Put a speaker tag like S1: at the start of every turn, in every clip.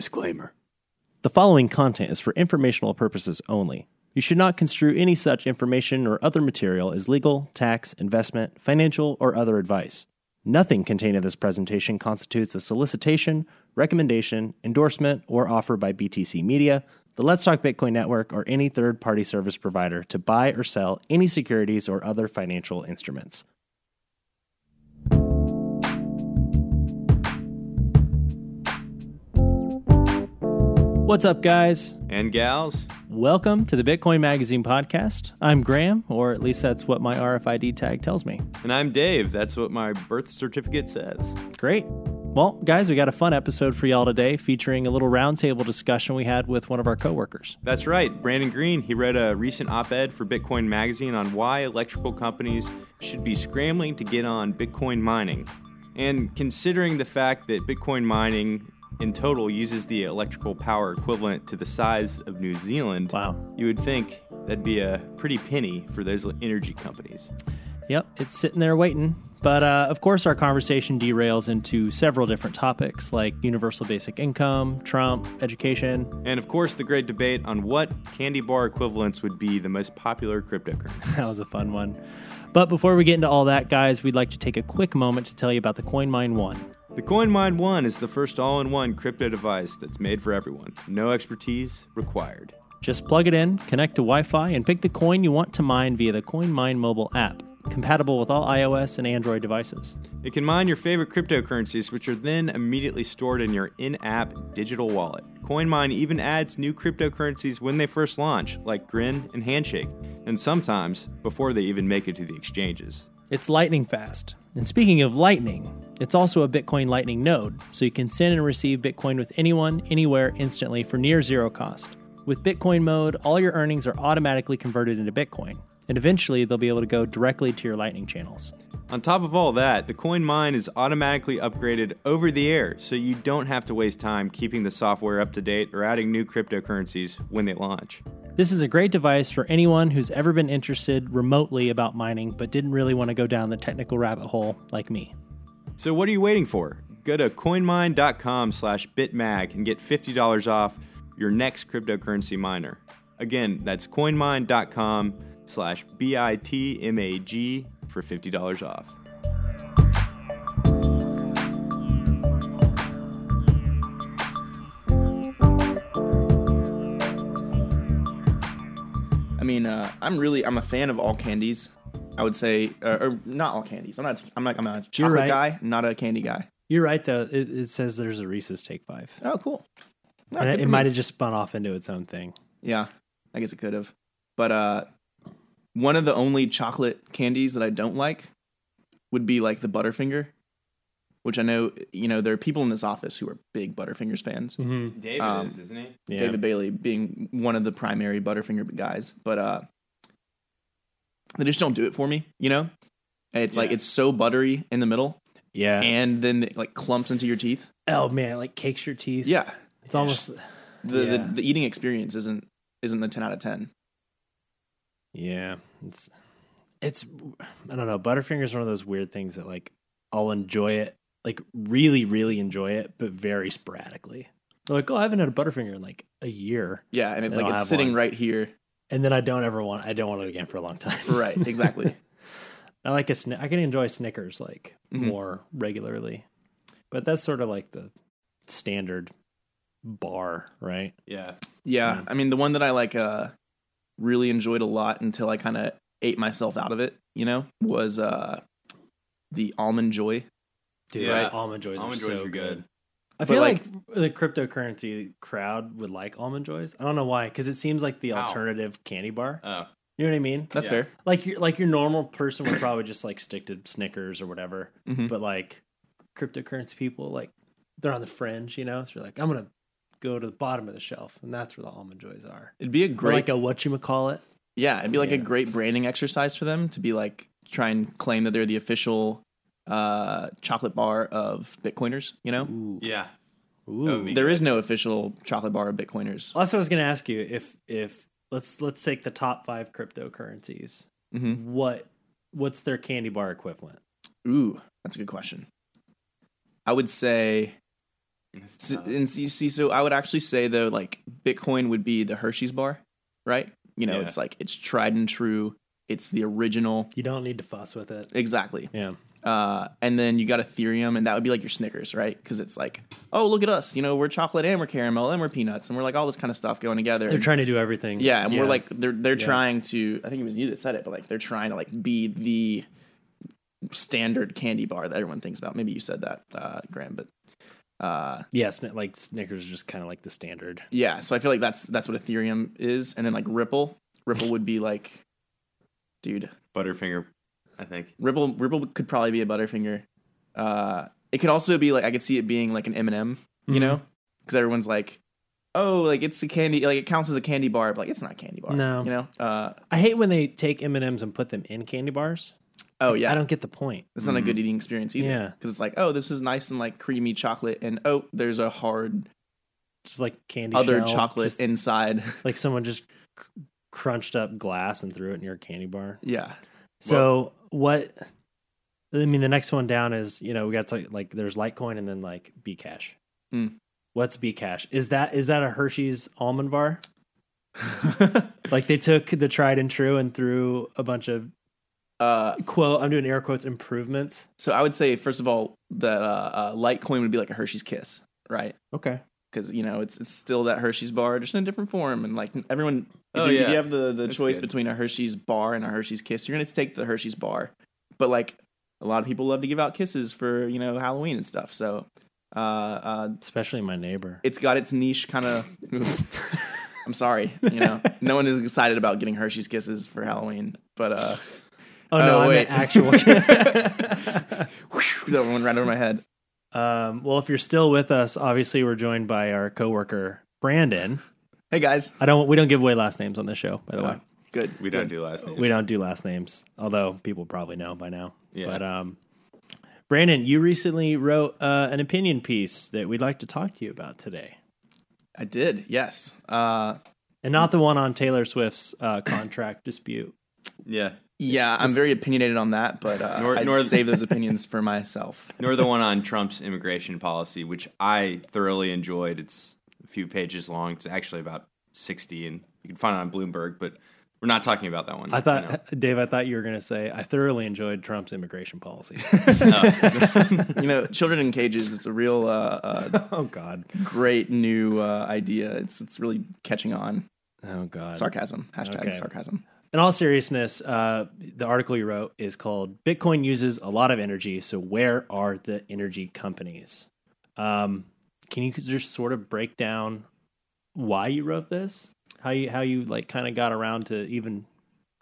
S1: Disclaimer.
S2: The following content is for informational purposes only. You should not construe any such information or other material as legal, tax, investment, financial, or other advice. Nothing contained in this presentation constitutes a solicitation, recommendation, endorsement, or offer by BTC Media, the Let's Talk Bitcoin Network, or any third party service provider to buy or sell any securities or other financial instruments. What's up, guys?
S1: And gals,
S2: Welcome to the Bitcoin Magazine podcast. I'm Graham, or at least that's what my RFID tag tells me.
S1: and I'm Dave. That's what my birth certificate says.
S2: Great. Well, guys, we got a fun episode for y'all today featuring a little roundtable discussion we had with one of our coworkers.
S1: That's right. Brandon Green, he wrote a recent op ed for Bitcoin Magazine on why electrical companies should be scrambling to get on Bitcoin mining. And considering the fact that Bitcoin mining in total uses the electrical power equivalent to the size of New Zealand,
S2: Wow.
S1: you would think that'd be a pretty penny for those energy companies.
S2: Yep, it's sitting there waiting. But uh, of course, our conversation derails into several different topics like universal basic income, Trump, education.
S1: And of course, the great debate on what candy bar equivalents would be the most popular cryptocurrency.
S2: That was a fun one. But before we get into all that, guys, we'd like to take a quick moment to tell you about the CoinMine One.
S1: The CoinMine One is the first all in one crypto device that's made for everyone. No expertise required.
S2: Just plug it in, connect to Wi Fi, and pick the coin you want to mine via the CoinMine mobile app, compatible with all iOS and Android devices.
S1: It can mine your favorite cryptocurrencies, which are then immediately stored in your in app digital wallet. CoinMine even adds new cryptocurrencies when they first launch, like Grin and Handshake, and sometimes before they even make it to the exchanges.
S2: It's lightning fast. And speaking of lightning, it's also a Bitcoin Lightning node, so you can send and receive Bitcoin with anyone, anywhere, instantly for near zero cost. With Bitcoin mode, all your earnings are automatically converted into Bitcoin, and eventually they'll be able to go directly to your Lightning channels.
S1: On top of all that, the coin mine is automatically upgraded over the air, so you don't have to waste time keeping the software up to date or adding new cryptocurrencies when they launch.
S2: This is a great device for anyone who's ever been interested remotely about mining but didn't really want to go down the technical rabbit hole like me.
S1: So what are you waiting for? Go to coinmine.com slash bitmag and get $50 off your next cryptocurrency miner. Again, that's coinmine.com slash B-I-T-M-A-G for $50 off.
S3: I mean, uh, I'm really I'm a fan of all candies. I would say, uh, or not all candies. I'm not. I'm like I'm not a chocolate
S2: right.
S3: guy, not a candy guy.
S2: You're right, though. It, it says there's a Reese's Take Five.
S3: Oh, cool. No,
S2: And it, it might have just spun off into its own thing.
S3: Yeah, I guess it could have. But uh, one of the only chocolate candies that I don't like would be like the Butterfinger, which I know you know there are people in this office who are big Butterfingers fans.
S2: Mm-hmm.
S1: David
S3: Um,
S1: is, isn't he?
S2: Yeah.
S3: David Bailey being one of the primary Butterfinger guys, but uh, they just don't do it for me. You know, And it's like it's so buttery in the middle,
S2: Yeah.
S3: and then it like clumps into your teeth.
S2: oh man, like cakes your teeth.
S3: Yeah,
S2: It's almost.
S3: the,
S2: Yeah.
S3: the the eating experience isn't isn't a ten out of ten.
S2: Yeah, it's it's I don't know. Butterfinger is one of those weird things that like I'll enjoy it, like really, really enjoy it, but very sporadically. Like, oh, I haven't had a Butterfinger in like a year,
S3: Yeah, and it's
S2: They
S3: like
S2: don't
S3: it's sitting
S2: one.
S3: right here.
S2: And then I don't ever want. I don't want it again for a long time.
S3: Right, exactly.
S2: I like a. Sni- I can enjoy Snickers like
S3: Mhm.
S2: more regularly, but that's sort of like the standard bar, right?
S1: Yeah.
S3: Yeah. I mean the one that I like uh really enjoyed a lot until I kind of ate myself out of it, you know, was uh the almond joy.
S2: Dude,
S1: Yeah.
S2: almond joys
S1: Almond
S2: are
S1: Joys
S2: so
S1: are
S2: good.
S1: good.
S2: I feel
S3: like-
S2: like, the cryptocurrency crowd would like almond joys. I don't know why, because it seems like the
S1: How?
S2: alternative candy bar.
S1: Oh.
S2: You know what I mean?
S3: That's
S1: Yeah.
S3: fair.
S2: Like your like your normal person would probably just like stick to Snickers or whatever.
S3: Mhm.
S2: But like cryptocurrency people, like they're on the fringe, you know. So you're like, I'm gonna go to the bottom of the shelf, and that's where the almond joys are.
S3: It'd be a
S2: Or
S3: great
S2: like a what you call it.
S3: Yeah, it'd be like a great branding exercise for them to be like try and claim that they're the official uh chocolate bar of Bitcoiners, you know?
S2: Ooh,
S1: Yeah.
S2: ooh.
S1: That would be-
S3: There is no official chocolate bar of Bitcoiners.
S2: Also, I was gonna ask you if if let's let's take the top five cryptocurrencies.
S3: hmm
S2: What what's their candy bar equivalent?
S3: Ooh, that's a good question. I would say So, and see, see, so I would actually say though, like Bitcoin would be the Hershey's bar, right? You know,
S1: Yeah.
S3: it's like it's tried and true. It's the original,
S2: You don't need to fuss with it.
S3: exactly.
S2: Yeah.
S3: Uh, and then you got Ethereum, and that would be like your Snickers, right? Because it's like, oh, look at us, you know, we're chocolate and we're caramel and we're peanuts, and we're like all this kind of stuff going together.
S2: They're
S3: And-
S2: trying to do everything.
S3: yeah, and we're like they're they're
S2: Yeah.
S3: trying to. I think it was you that said it, but like they're trying to like be the standard candy bar that everyone thinks about. Maybe you said that, uh, Graham, but uh,
S2: yeah, Sni- like Snickers is just kind of like the standard.
S3: yeah. So I feel like that's that's what Ethereum is, and then like Ripple, Ripple would be like, dude,
S1: Butterfinger, I think.
S3: Ripple Ripple could probably be a Butterfinger. Uh, it could also be like I could see it being like an M and m you
S2: Mhm.
S3: know, because everyone's like, oh, like it's a candy, like it counts as a candy bar, but like it's not a candy bar.
S2: No.
S3: you know. Uh,
S2: I hate when they take M and M's and put them in candy bars.
S3: oh yeah,
S2: I don't get the point.
S3: It's not a good eating experience either.
S2: Yeah.
S3: Because it's like, oh, this is nice and like creamy chocolate, and oh, there's a hard
S2: Just like candy
S3: other
S2: shell,
S3: chocolate
S2: just
S3: inside.
S2: like someone just cr- crunched up glass and threw it in your candy bar.
S3: yeah.
S2: So what? I mean, the next one down is you know we got to like there's Litecoin and then like Bcash.
S3: Mm.
S2: What's Bcash? Is that is that a Hershey's almond bar? Like they took the tried and true and threw a bunch of
S3: uh,
S2: quote I'm doing air quotes improvements.
S3: so I would say first of all that uh, uh, Litecoin would be like a Hershey's Kiss, right?
S2: Okay.
S3: Because you know it's it's still that Hershey's bar, just in a different form, and like everyone, if,
S1: Oh,
S3: you, if you have the the
S1: That's
S3: choice
S1: good.
S3: between a Hershey's bar and a Hershey's Kiss, you're gonna take the Hershey's bar. But like a lot of people love to give out kisses for you know Halloween and stuff, so. Uh, uh,
S2: Especially my neighbor.
S3: it's got its niche kind of. I'm sorry, you know, no one is excited about getting Hershey's Kisses for Halloween, but uh,
S2: Oh no,
S3: Oh,
S2: I
S3: wait.
S2: meant actual.
S3: that one ran over my head.
S2: Um, well, if you're still with us, obviously we're joined by our coworker Brandon.
S3: Hey guys,
S2: I don't. We don't give away last names on this show, by the way.
S3: Uh, good.
S1: We don't
S3: good.
S1: do last names.
S2: We don't do last names, although people probably know by now.
S1: Yeah.
S2: But um, Brandon, you recently wrote uh, an opinion piece that we'd like to talk to you about today,
S3: I did. Yes. Uh,
S2: and not the one on Taylor Swift's uh, contract dispute.
S1: Yeah.
S3: Yeah, I'm very opinionated on that, but uh,
S1: Nor-
S3: I'd
S1: nor-
S3: save those opinions for myself.
S1: Nor the one on Trump's immigration policy, which I thoroughly enjoyed. It's a few pages long. It's actually about 60, and you can find it on Bloomberg, but we're not talking about that one.
S2: I thought,
S1: you know.
S2: Dave, I thought you were going to say I thoroughly enjoyed Trump's immigration policies.
S3: You know, children in cages. It's a real uh, uh,
S2: oh God.
S3: great new uh, idea. It's it's really catching on.
S2: Oh God.
S3: Sarcasm. Hashtag
S2: Okay.
S3: sarcasm.
S2: In all seriousness, uh, the article you wrote is called "Bitcoin uses a lot of energy, so where are the energy companies?" Um, can you just sort of break down why you wrote this? How you how you like kind of got around to even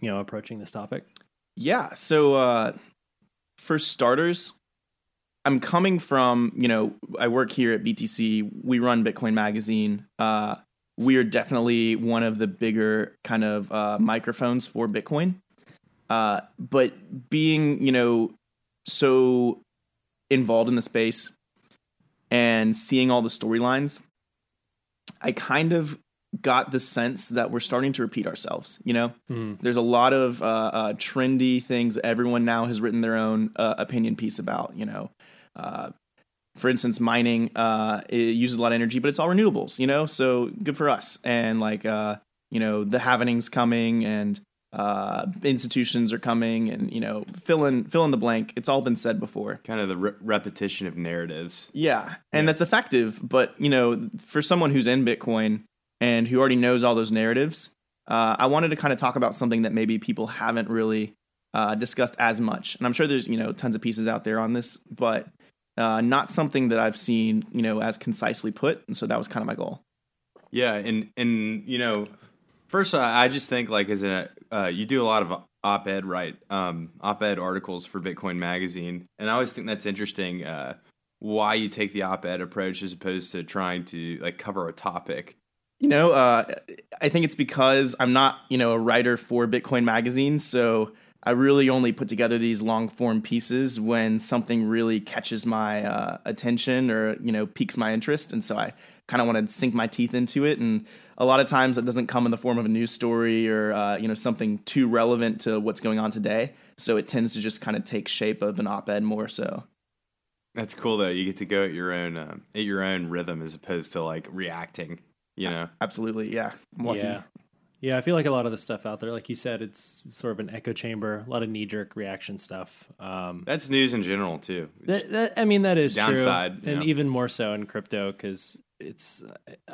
S2: you know approaching this topic?
S3: Yeah. So uh, for starters, I'm coming from you know I work here at BTC. We run Bitcoin Magazine. Uh, we are definitely one of the bigger kind of uh, microphones for Bitcoin. Uh, but being you know so involved in the space and seeing all the storylines, I kind of got the sense that we're starting to repeat ourselves. You know, there's a lot of uh, uh, trendy things that everyone now has written their own uh, opinion piece about. You know, uh, for instance, mining uh, it uses a lot of energy, but it's all renewables. You know, so good for us. And like uh, you know, the halvening's coming, and uh, institutions are coming, and you know, fill in fill in the blank. It's all been said before.
S1: kind of the re- repetition of narratives.
S3: Yeah, and that's effective. But you know, for someone who's in Bitcoin and who already knows all those narratives, uh, I wanted to kind of talk about something that maybe people haven't really uh, discussed as much. And I'm sure there's you know tons of pieces out there on this, but uh, not something that I've seen you know as concisely put. And so that was kind of my goal.
S1: Yeah, and and you know, first I I just think like as a uh, you do a lot of op-ed right, um, op-ed articles for Bitcoin Magazine, and I always think that's interesting. Uh, why you take the op-ed approach as opposed to trying to like cover a topic.
S3: You know, uh, I think it's because I'm not, you know, a writer for Bitcoin Magazine, so I really only put together these long form pieces when something really catches my uh, attention or you know piques my interest, and so I kind of want to sink my teeth into it. And a lot of times, it doesn't come in the form of a news story or uh, you know something too relevant to what's going on today. So it tends to just kind of take shape of an op-ed more so.
S1: That's cool though. You get to go at your own uh, at your own rhythm as opposed to like reacting. You know.
S3: Absolutely, yeah. I'm lucky.
S2: Yeah. Yeah, I feel like a lot of the stuff out there, like you said, it's sort of an echo chamber, a lot of knee jerk reaction stuff. Um,
S1: That's news in general too.
S2: that, that, I mean, that is
S1: Downside,
S2: true, and
S1: yeah.
S2: even more so in crypto because it's.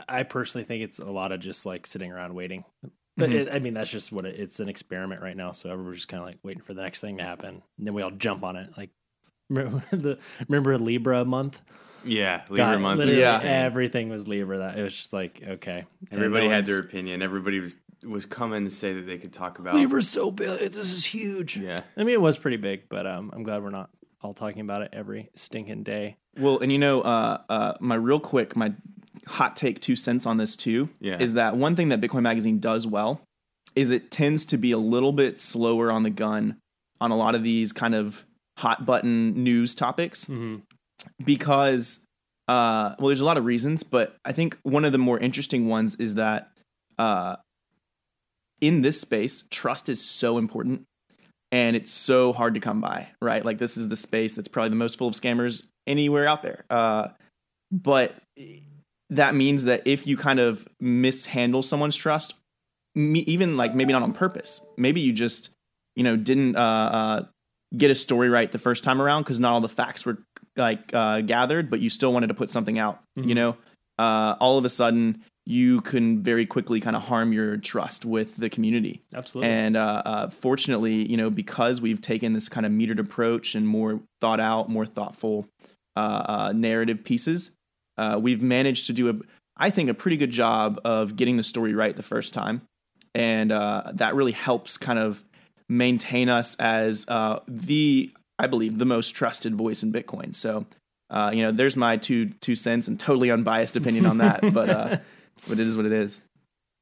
S2: I personally think it's a lot of just like sitting around waiting. But
S3: Mhm.
S2: it, I mean, that's just what it, it's an experiment right now. So everyone's just kind of like waiting for the next thing to happen, and then we all jump on it. Like, remember the remember Libra month?
S1: Yeah, Libra
S2: God,
S1: month.
S3: Yeah.
S2: everything was Libra. That it was just like okay,
S1: Everybody
S2: no
S1: had
S2: one's-
S1: their opinion. Everybody was was coming to say that they could talk about
S2: Libra's so big. This is huge.
S1: Yeah.
S2: I mean, it was pretty big, but um, I'm glad we're not all talking about it every stinking day.
S3: Well, and you know, uh, uh, my real quick, my hot take two cents on this too
S1: Yeah.
S3: is that one thing that Bitcoin Magazine does well is it tends to be a little bit slower on the gun on a lot of these kind of hot button news topics
S2: Mm-hmm.
S3: because uh well there's a lot of reasons but i think one of the more interesting ones is that uh in this space trust is so important and it's so hard to come by right like this is the space that's probably the most full of scammers anywhere out there uh but that means that if you kind of mishandle someone's trust me, even like maybe not on purpose maybe you just you know didn't uh, uh get a story right the first time around because not all the facts were like uh, gathered, but you still wanted to put something out. You
S2: Mhm.
S3: know, uh, all of a sudden you can very quickly kind of harm your trust with the community.
S2: Absolutely.
S3: And uh, uh, fortunately, you know, because we've taken this kind of metered approach and more thought out, more thoughtful uh, uh, narrative pieces, uh, we've managed to do a, I think, a pretty good job of getting the story right the first time, and uh, that really helps kind of maintain us as uh, the, I believe, the most trusted voice in Bitcoin. So. Uh, you know, there's my two two cents and totally unbiased opinion on that, but uh, but it is what it is.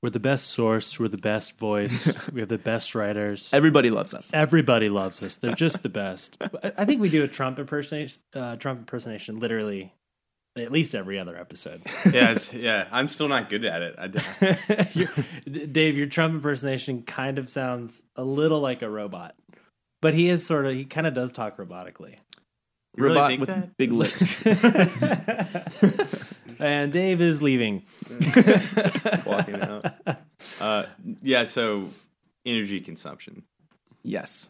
S2: we're the best source. We're the best voice. we have the best writers.
S3: Everybody loves us.
S2: Everybody loves us. They're just the best. I I think we do a Trump impersonation. Uh, Trump impersonation, literally, at least every other episode.
S1: yeah, it's, yeah. I'm still not good at it. I, d-
S2: Your- Dave, your Trump impersonation kind of sounds a little like a robot, but he is sort of. He kind of does talk robotically.
S1: You really
S3: Robot
S1: think
S3: with
S1: that?
S3: big lips.
S2: and Dave is leaving.
S1: walking out. Uh, yeah. So, energy consumption.
S3: yes.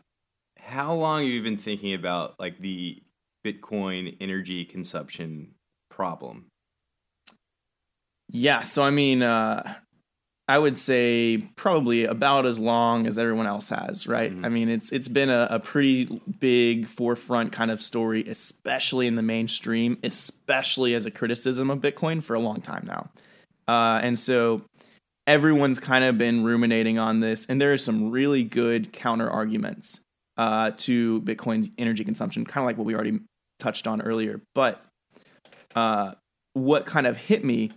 S1: How long have you been thinking about like the Bitcoin energy consumption problem?
S3: Yeah. So I mean, uh, I would say probably about as long as everyone else has, right?
S1: Mhm.
S3: I mean, it's it's been a, a pretty big forefront kind of story, especially in the mainstream, especially as a criticism of Bitcoin for a long time now. Uh, and so everyone's kind of been ruminating on this, and there are some really good counter arguments uh, to Bitcoin's energy consumption, kind of like what we already touched on earlier. But uh, what kind of hit me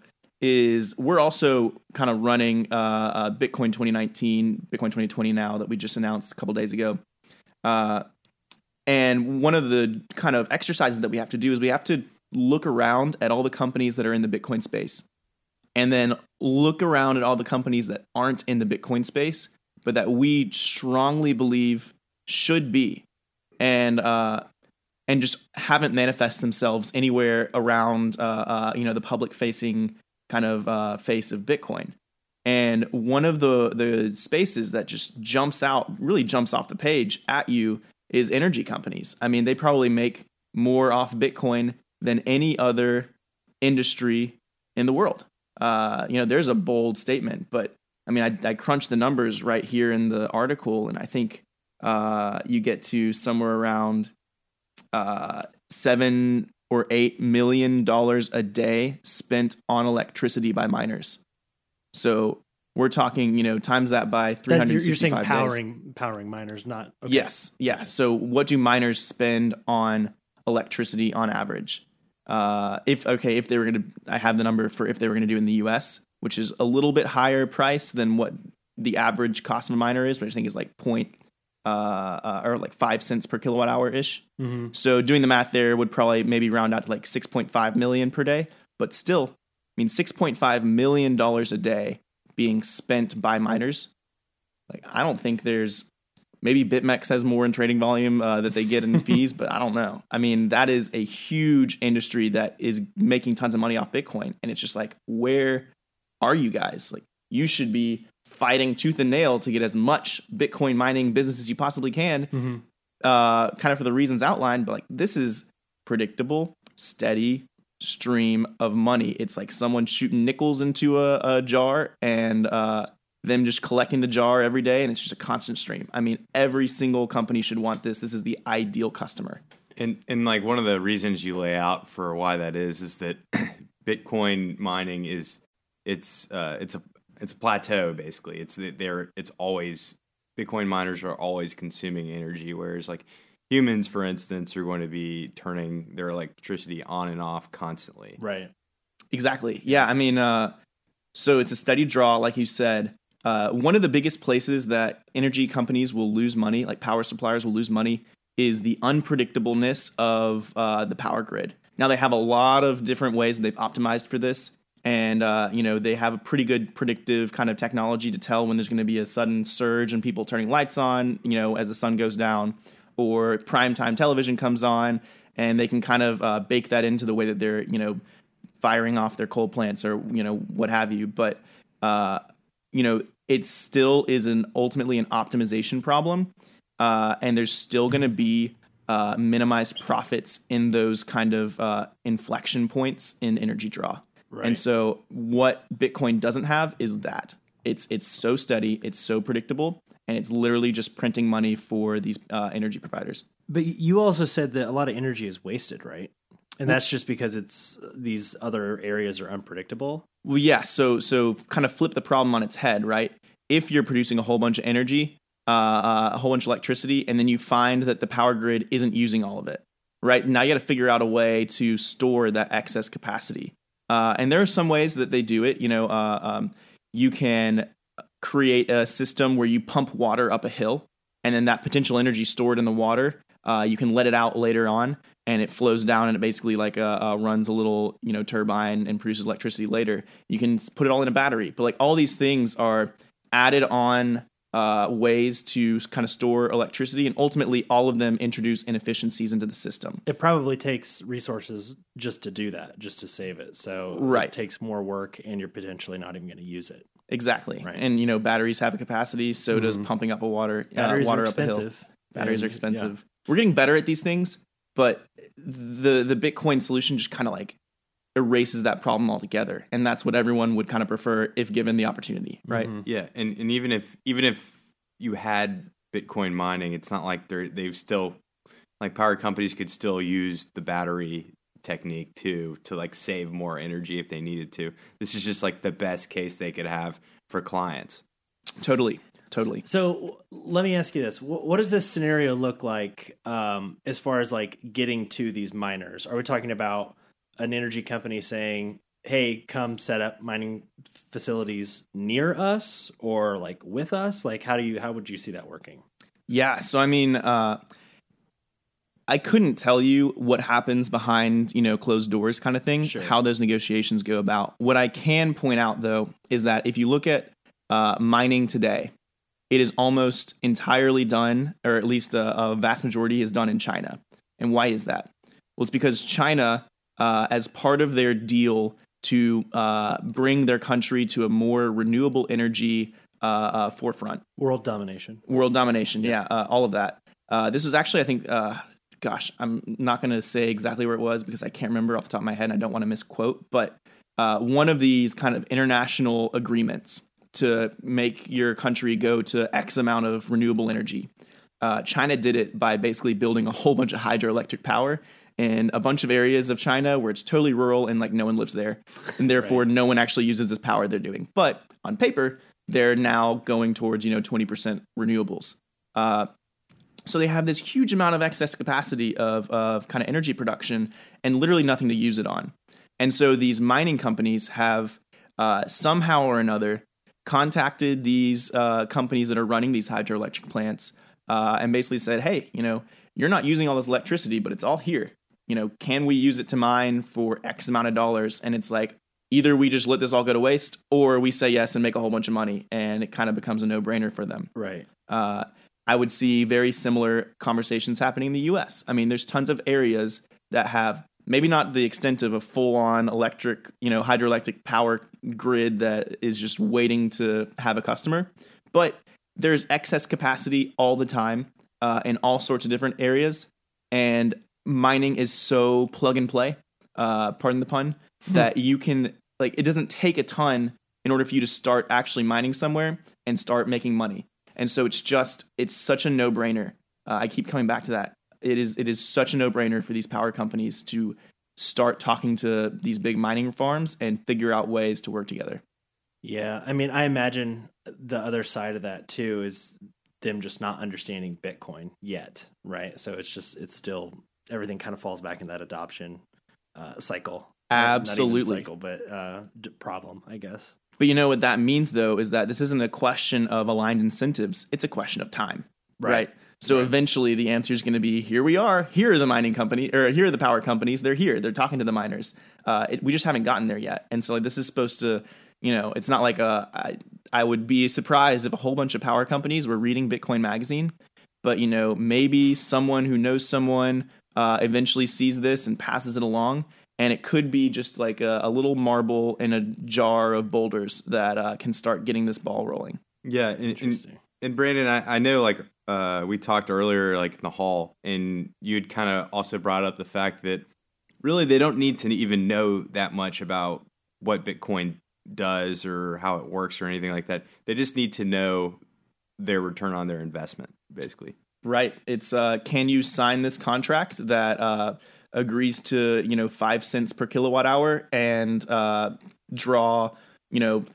S3: is we're also kind of running uh, uh, Bitcoin 2019, Bitcoin 2020 now that we just announced a couple days ago. Uh, and one of the kind of exercises that we have to do is we have to look around at all the companies that are in the Bitcoin space and then look around at all the companies that aren't in the Bitcoin space, but that we strongly believe should be. And uh, and just haven't manifest themselves anywhere around uh, uh, you know the public facing kind of uh, face of Bitcoin. And one of the the spaces that just jumps out, really jumps off the page at you, is energy companies. I mean, they probably make more off Bitcoin than any other industry in the world. Uh, you know, there's a bold statement, but I mean, I, I crunched the numbers right here in the article, and I think uh, you get to somewhere around uh, seven or eight million dollars a day spent on electricity by miners. So we're talking, you know, times that by
S2: That- you're,
S3: hundred
S2: you're saying
S3: days.
S2: powering powering miners, not okay.
S3: Yes, yeah. So what do miners spend on electricity on average? Uh, if okay, if they were gonna, I have the number for if they were gonna do in the U.S., which is a little bit higher price than what the average cost of a miner is, which I think is like point uh, uh or like five cents per kilowatt hour ish.
S2: hmm
S3: So doing the math there would probably maybe round out to like 6.5 million per day, but still, I mean 6.5 million dollars a day being spent by miners. Like I don't think there's Maybe BitMEX has more in trading volume uh, that they get in fees, but I don't know. I mean, that is a huge industry that is making tons of money off Bitcoin, and it's just like, where are you guys? Like, you should be fighting tooth and nail to get as much Bitcoin mining business as you possibly can,
S2: Mm-hmm.
S3: uh, kind of for the reasons outlined. But like, this is predictable, steady stream of money. It's like someone shooting nickels into a, a jar and uh, them just collecting the jar every day, and it's just a constant stream. I mean, every single company should want this. This is the ideal customer.
S1: And and like one of the reasons you lay out for why that is is that Bitcoin mining is it's uh, it's a it's a plateau basically. It's that they're it's always Bitcoin miners are always consuming energy, whereas like humans, for instance, are going to be turning their electricity on and off constantly.
S2: Right.
S3: Exactly. Yeah. I mean, uh, so it's a steady draw, like you said. Uh, one of the biggest places that energy companies will lose money, like power suppliers will lose money, is the unpredictableness of uh, the power grid. Now they have a lot of different ways they've optimized for this, and uh, you know they have a pretty good predictive kind of technology to tell when there's going to be a sudden surge and people turning lights on, you know, as the sun goes down, or primetime television comes on, and they can kind of uh, bake that into the way that they're, you know, firing off their coal plants or you know what have you. But uh, you know it still is an ultimately an optimization problem, uh, and there's still going to be uh, minimized profits in those kind of uh, inflection points in energy draw.
S2: Right.
S3: And so what Bitcoin doesn't have is that it's it's so steady, it's so predictable, and it's literally just printing money for these uh, energy providers.
S2: But you also said that a lot of energy is wasted, right? And that's just because it's these other areas are unpredictable.
S3: Well, yeah. So so kind of flip the problem on its head, right? If you're producing a whole bunch of energy, uh, uh, a whole bunch of electricity, and then you find that the power grid isn't using all of it, right? Now you got to figure out a way to store that excess capacity. Uh, and there are some ways that they do it. You know, uh, um, you can create a system where you pump water up a hill, and then that potential energy stored in the water, uh, you can let it out later on, and it flows down, and it basically like uh, uh, runs a little you know turbine and produces electricity later. You can put it all in a battery, but like all these things are added on uh, ways to kind of store electricity, and ultimately all of them introduce inefficiencies into the system.
S2: It probably takes resources just to do that, just to save it. So
S3: Right.
S2: it takes more work, and you're potentially not even going to use it.
S3: Exactly,
S2: Right.
S3: and you know batteries have a capacity, so does pumping up a water uh, water
S2: are
S3: up a hill.
S2: expensive.
S3: Batteries are
S2: And, yeah.
S3: expensive. We're getting better at these things, but the the Bitcoin solution just kind of like erases that problem altogether, and that's what everyone would kind of prefer if given the opportunity, right?
S2: Mhm.
S1: Yeah, and, and even if even if you had Bitcoin mining, it's not like they're they've still like power companies could still use the battery technique too to like save more energy if they needed to. This is just like the best case they could have for clients.
S3: Totally, totally.
S2: So w- let me ask you this: Wh- What does this scenario look like um, as far as like getting to these miners? Are we talking about an energy company saying, "Hey, come set up mining facilities near us," or like with us? Like, how do you how would you see that working?
S3: Yeah. So I mean, uh, I couldn't tell you what happens behind you know closed doors kind of thing.
S2: Sure.
S3: How those negotiations go about. What I can point out though is that if you look at uh, mining today, it is almost entirely done, or at least a, a vast majority is done in China. And why is that? Well, it's because China, uh, as part of their deal to uh, bring their country to a more renewable energy uh, uh, forefront,
S2: World domination.
S3: world domination
S2: Yes.
S3: yeah uh, all of that uh, this was actually i think uh, gosh i'm not going to say exactly where it was because i can't remember off the top of my head and i don't want to misquote but uh, one of these kind of international agreements to make your country go to x amount of renewable energy uh, china did it by basically building a whole bunch of hydroelectric power in a bunch of areas of china where it's totally rural and like no one lives there. And therefore no one actually uses this power they're doing. But on paper they're now going towards you know 20% renewables. Uh, so they have this huge amount of excess capacity of, of kind of energy production and literally nothing to use it on. And so these mining companies have uh, somehow or another contacted these uh, companies that are running these hydroelectric plants uh, and basically said hey you know you're not using all this electricity but it's all here you know can we use it to mine for x amount of dollars and it's like either we just let this all go to waste or we say yes and make a whole bunch of money and it kind of becomes a no-brainer for them
S2: Right.
S3: uh, I would see very similar conversations happening in the US. I mean, there's tons of areas that have maybe not the extent of a full-on electric, you know, hydroelectric power grid that is just waiting to have a customer, but there's excess capacity all the time uh, in all sorts of different areas, and mining is so plug and play. Uh, pardon the pun. that you can like it doesn't take a ton in order for you to start actually mining somewhere and start making money. And so it's just it's such a no brainer. Uh, I keep coming back to that it is it is such a no brainer for these power companies to start talking to these big mining farms and figure out ways to work together.
S2: Yeah, I mean, I imagine the other side of that too is them just not understanding Bitcoin yet, right? So it's just it's still everything kind of falls back in that adoption uh, cycle.
S3: Absolutely,
S2: cycle, but uh, problem, I guess.
S3: But you know what that means, though, is that this isn't a question of aligned incentives; it's a question of time, right? right? So right. eventually the answer is going to be here we are. Here are the mining company or here are the power companies. They're here. They're talking to the miners. Uh, it, we just haven't gotten there yet. And so like, this is supposed to, you know, it's not like a, I, I would be surprised if a whole bunch of power companies were reading Bitcoin magazine, but you know, maybe someone who knows someone uh, eventually sees this and passes it along. And it could be just like a, a little marble in a jar of boulders that uh, can start getting this ball rolling.
S1: Yeah, and, and, and Brandon, I, I know like uh, we talked earlier, like in the hall, and you'd kind of also brought up the fact that really they don't need to even know that much about what Bitcoin does or how it works or anything like that. They just need to know their return on their investment, basically.
S3: Right. It's uh, can you sign this contract that uh, agrees to you know five cents per kilowatt hour and uh, draw you know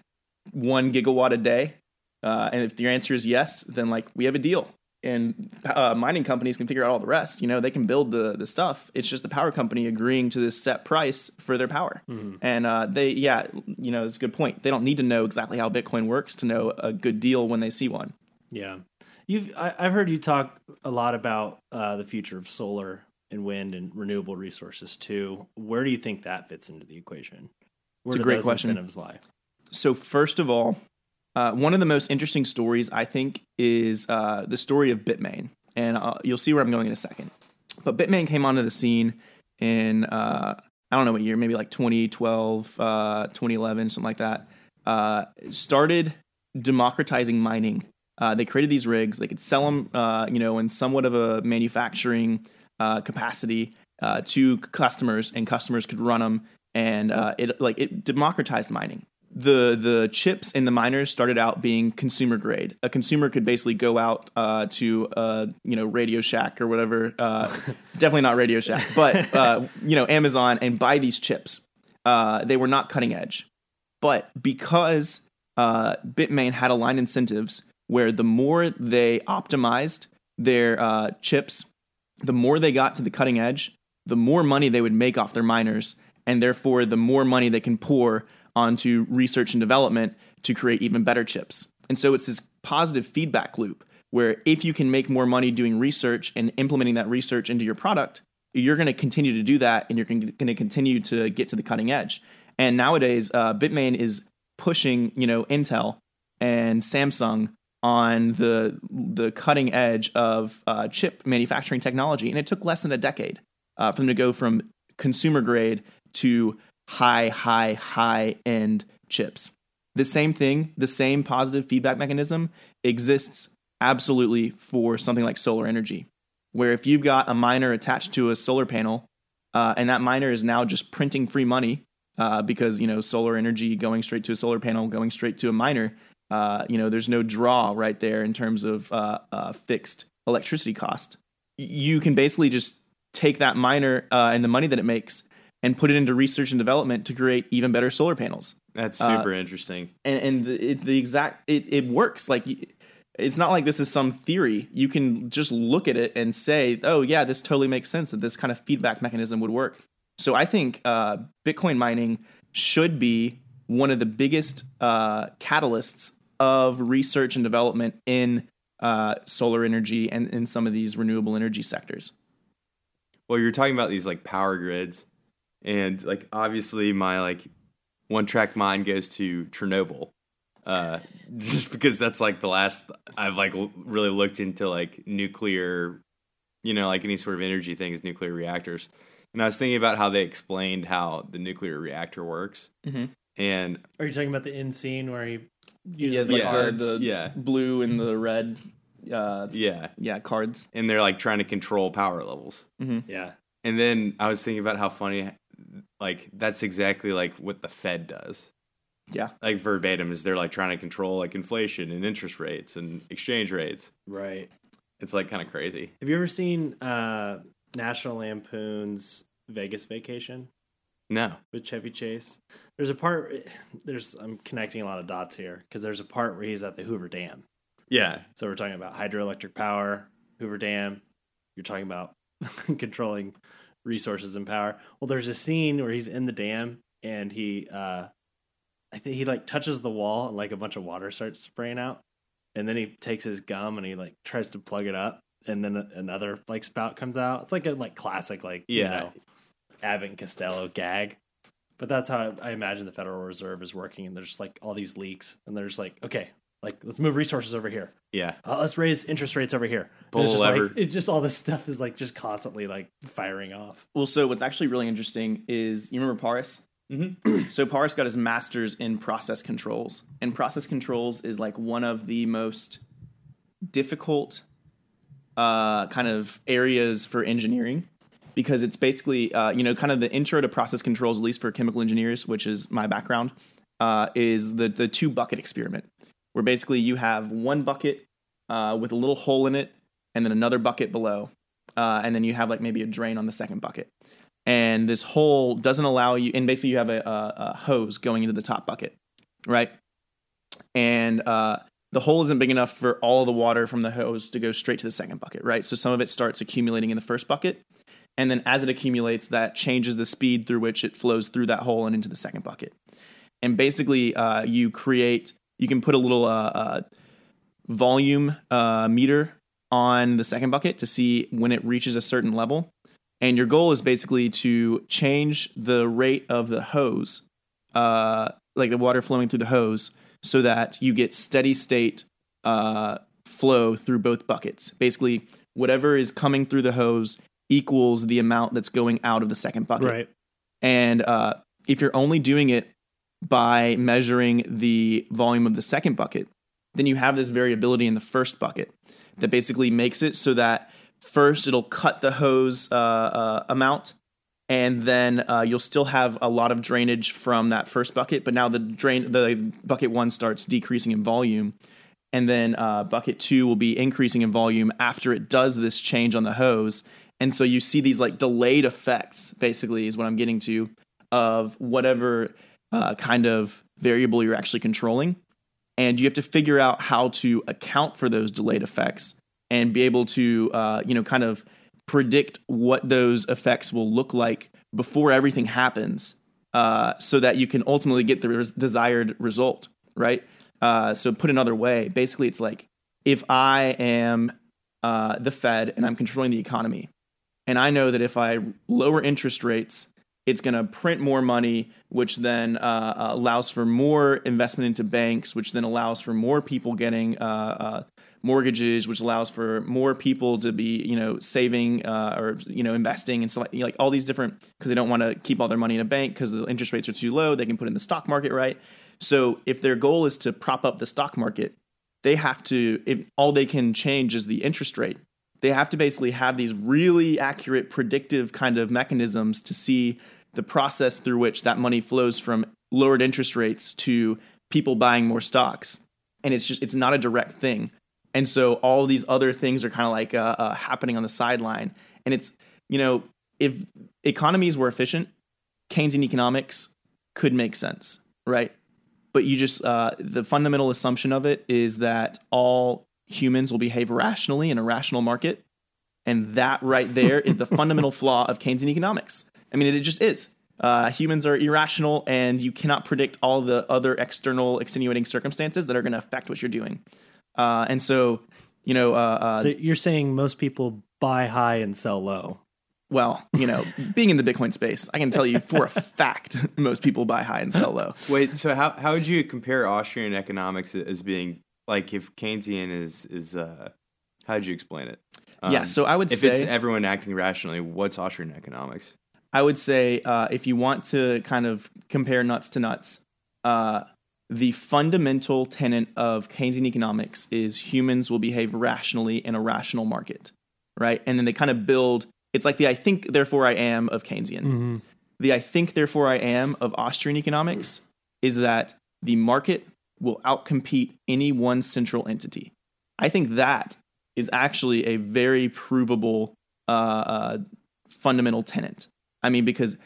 S3: one gigawatt a day? Uh, and if your answer is yes, then like we have a deal and uh, mining companies can figure out all the rest. You know, they can build the the stuff. It's just the power company agreeing to this set price for their power. Mm-hmm. And uh, they, yeah, you know, it's a good point. They don't need to know exactly how Bitcoin works to know a good deal when they see one.
S2: Yeah, you've I, have heard you talk a lot about uh, the future of solar and wind and renewable resources too. Where do you think that fits into the equation? Where
S3: it's a great question.
S2: Incentives lie.
S3: So first of all, uh, one of the most interesting stories, I think, is uh, the story of Bitmain. And uh, you'll see where I'm going in a second. But Bitmain came onto the scene in, uh, I don't know what year, maybe like 2012, uh, 2011, something like that. Uh, started democratizing mining. They created these rigs. They could sell them, you know, in somewhat of a manufacturing capacity to customers, and customers could run them. And it like it democratized mining the the chips in the miners started out being consumer grade. A consumer could basically go out uh, to uh, you know Radio Shack or whatever. Uh, definitely not Radio Shack, but uh, you know Amazon and buy these chips. Uh, they were not cutting edge, but because uh, Bitmain had aligned incentives where the more they optimized their chips, the more they got to the cutting edge, the more money they would make off their miners, and therefore the more money they can pour onto research and development to create even better chips. And so it's this positive feedback loop where if you can make more money doing research and implementing that research into your product, you're going to continue to do that and you're going to continue to get to the cutting edge. And nowadays, uh, Bitmain is pushing, you know, Intel and Samsung on the the cutting edge of uh, chip manufacturing technology, and it took less than a decade uh, for them to go from consumer grade to high, high, high end chips. The same thing, the same positive feedback mechanism exists absolutely for something like solar energy, where if you've got a miner attached to a solar panel, uh, and that miner is now just printing free money uh, because you know solar energy going straight to a solar panel, going straight to a miner, uh, you know there's no draw right there in terms of uh, uh, fixed electricity cost. You can basically just take that miner uh, and the money that it makes and put it into research and development to create even better solar panels.
S1: That's uh, super interesting.
S3: And, and the, it, the exact it, it works. Like it's not like this is some theory. You can just look at it and say, "Oh yeah, this totally makes sense that this kind of feedback mechanism would work." So I think uh, Bitcoin mining should be one of the biggest uh, catalysts of research and development in uh, solar energy and in some of these renewable energy sectors.
S1: Well, you're talking about these like power grids and like obviously my like one track mind goes to Chernobyl uh, just because that's like the last I've like l- really looked into like nuclear, you know, like any sort of energy thing is nuclear reactors. And I was thinking about how they explained how the nuclear reactor works,
S3: Mm-hmm.
S1: and
S2: Are you talking about the end scene where he uses
S3: Yeah,
S2: the
S3: like
S1: Yeah.
S2: cards?
S3: the, the
S1: Yeah.
S3: blue and the red. Uh,
S1: yeah,
S3: yeah, cards.
S1: and they're like trying to control power levels.
S2: yeah.
S1: And then I was thinking about how funny, like that's exactly like what the Fed does.
S3: Yeah.
S1: Like verbatim is they're like trying to control like inflation and interest rates and exchange rates.
S2: Right.
S1: It's like kind of crazy.
S2: Have you ever seen uh, National Lampoon's Vegas Vacation
S1: No.
S2: with Chevy Chase? There's a part. There's I'm connecting a lot of dots here because there's a part where he's at the Hoover Dam.
S1: Yeah.
S2: So we're talking about hydroelectric power, Hoover Dam. You're talking about controlling resources and power. Well, there's a scene where he's in the dam and he, uh, I think he like touches the wall and like a bunch of water starts spraying out, and then he takes his gum and he like tries to plug it up, and then another like spout comes out. It's like a like classic like you
S1: Yeah.
S2: know, Abbott and Costello gag. But that's how I, I imagine the Federal Reserve is working, and there's like all these leaks, and there's like, okay, like let's move resources over here
S1: Yeah.
S2: uh, let's raise interest rates over here. And
S1: Pull
S2: it's just
S1: lever.
S2: Like, it just all this stuff is like just constantly like firing off.
S3: Well, so what's actually really interesting is you remember Paris?
S1: Mm-hmm.
S3: So Paris got his master's in process controls, and process controls is like one of the most difficult uh, kind of areas for engineering because it's basically uh, you know kind of the intro to process controls, at least for chemical engineers, which is my background, uh, is the the two bucket experiment, where basically you have one bucket uh, with a little hole in it, and then another bucket below, uh, and then you have like maybe a drain on the second bucket. And this hole doesn't allow you and basically you have a, a, a hose going into the top bucket right? And uh, the hole isn't big enough for all of the water from the hose to go straight to the second bucket right? So some of it starts accumulating in the first bucket and then as it accumulates that changes the speed through which it flows through that hole and into the second bucket. And basically uh, you create you can put a little uh, uh, volume uh, meter on the second bucket to see when it reaches a certain level. And your goal is basically to change the rate of the hose uh, like the water flowing through the hose so that you get steady state uh, flow through both buckets. Basically whatever is coming through the hose equals the amount that's going out of the second bucket Right. and uh, if you're only doing it by measuring the volume of the second bucket, then you have this variability in the first bucket that basically makes it so that first it'll cut the hose uh, uh, amount, and then uh, you'll still have a lot of drainage from that first bucket. But now the drain, the bucket one starts decreasing in volume, and then uh, bucket two will be increasing in volume after it does this change on the hose. And so you see these like delayed effects, basically, is what I'm getting to, of whatever uh, kind of variable you're actually controlling. And you have to figure out how to account for those delayed effects and be able to, uh, you know, kind of predict what those effects will look like before everything happens uh, so that you can ultimately get the res- desired result, right? Uh, so, put another way, basically, it's like if I am uh, the Fed and I'm controlling the economy, and I know that if I lower interest rates, it's going to print more money, which then uh, uh, allows for more investment into banks, which then allows for more people getting uh, uh, mortgages, which allows for more people to be, you know, saving uh, or you know investing and like, all these different because they don't want to keep all their money in a bank because the interest rates are too low. They can put in the stock market, right? So if their goal is to prop up the stock market, they have to. If all they can change is the interest rate, they have to basically have these really accurate predictive kind of mechanisms to see the process through which that money flows from lowered interest rates to people buying more stocks. And it's just it's not a direct thing. And so all these other things are kind of like uh, uh, happening on the sideline. And it's you know if economies were efficient keynesian economics could make sense right? But you just uh, the fundamental assumption of it is that all humans will behave rationally in a rational market and that right there is the fundamental flaw of keynesian economics i mean it, it just is uh, humans are irrational and you cannot predict all the other external extenuating circumstances that are going to affect what you're doing uh, and so you know uh, uh,
S2: So you're saying most people buy high and sell low.
S3: Well, you know, being in the Bitcoin space, I can tell you for a fact most people buy high and sell low.
S1: Wait, so how how would you compare Austrian economics as being like if Keynesian is is uh how would you explain it?
S3: yeah, so I would
S1: Um, if
S3: say
S1: it's everyone acting rationally, what's Austrian economics?
S3: I would say uh, if you want to kind of compare nuts to nuts, uh, the fundamental tenet of Keynesian economics is humans will behave rationally in a rational market, right? And then they kind of build. It's like the I think therefore I am of Keynesian. The I think therefore I am of Austrian economics is that the market will outcompete any one central entity. I think that is actually a very provable uh, uh, fundamental tenet. I mean, because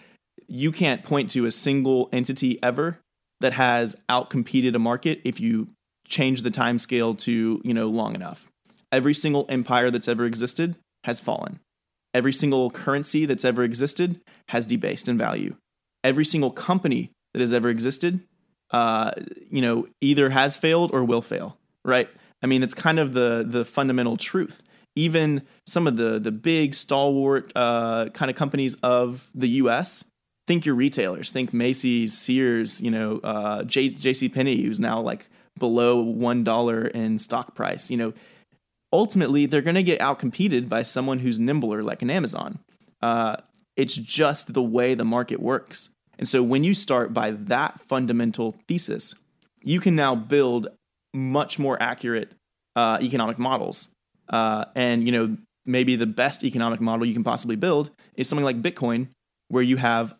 S3: you can't point to a single entity ever that has outcompeted a market if you change the time scale to, you know, long enough. Every single empire that's ever existed has fallen. Every single currency that's ever existed has debased in value. Every single company that has ever existed, uh, you know, either has failed or will fail, right? I mean, it's kind of the the fundamental truth even some of the the big stalwart uh, kind of companies of the U.S. Think your retailers. Think Macy's, Sears, you know, uh, J, J.C. Penney, who's now like below one dollar in stock price. You know, ultimately they're going to get outcompeted by someone who's nimbler, like an Amazon. Uh, it's just the way the market works. And so when you start by that fundamental thesis, you can now build much more accurate uh, economic models uh, and you know maybe the best economic model you can possibly build is something like Bitcoin, where you have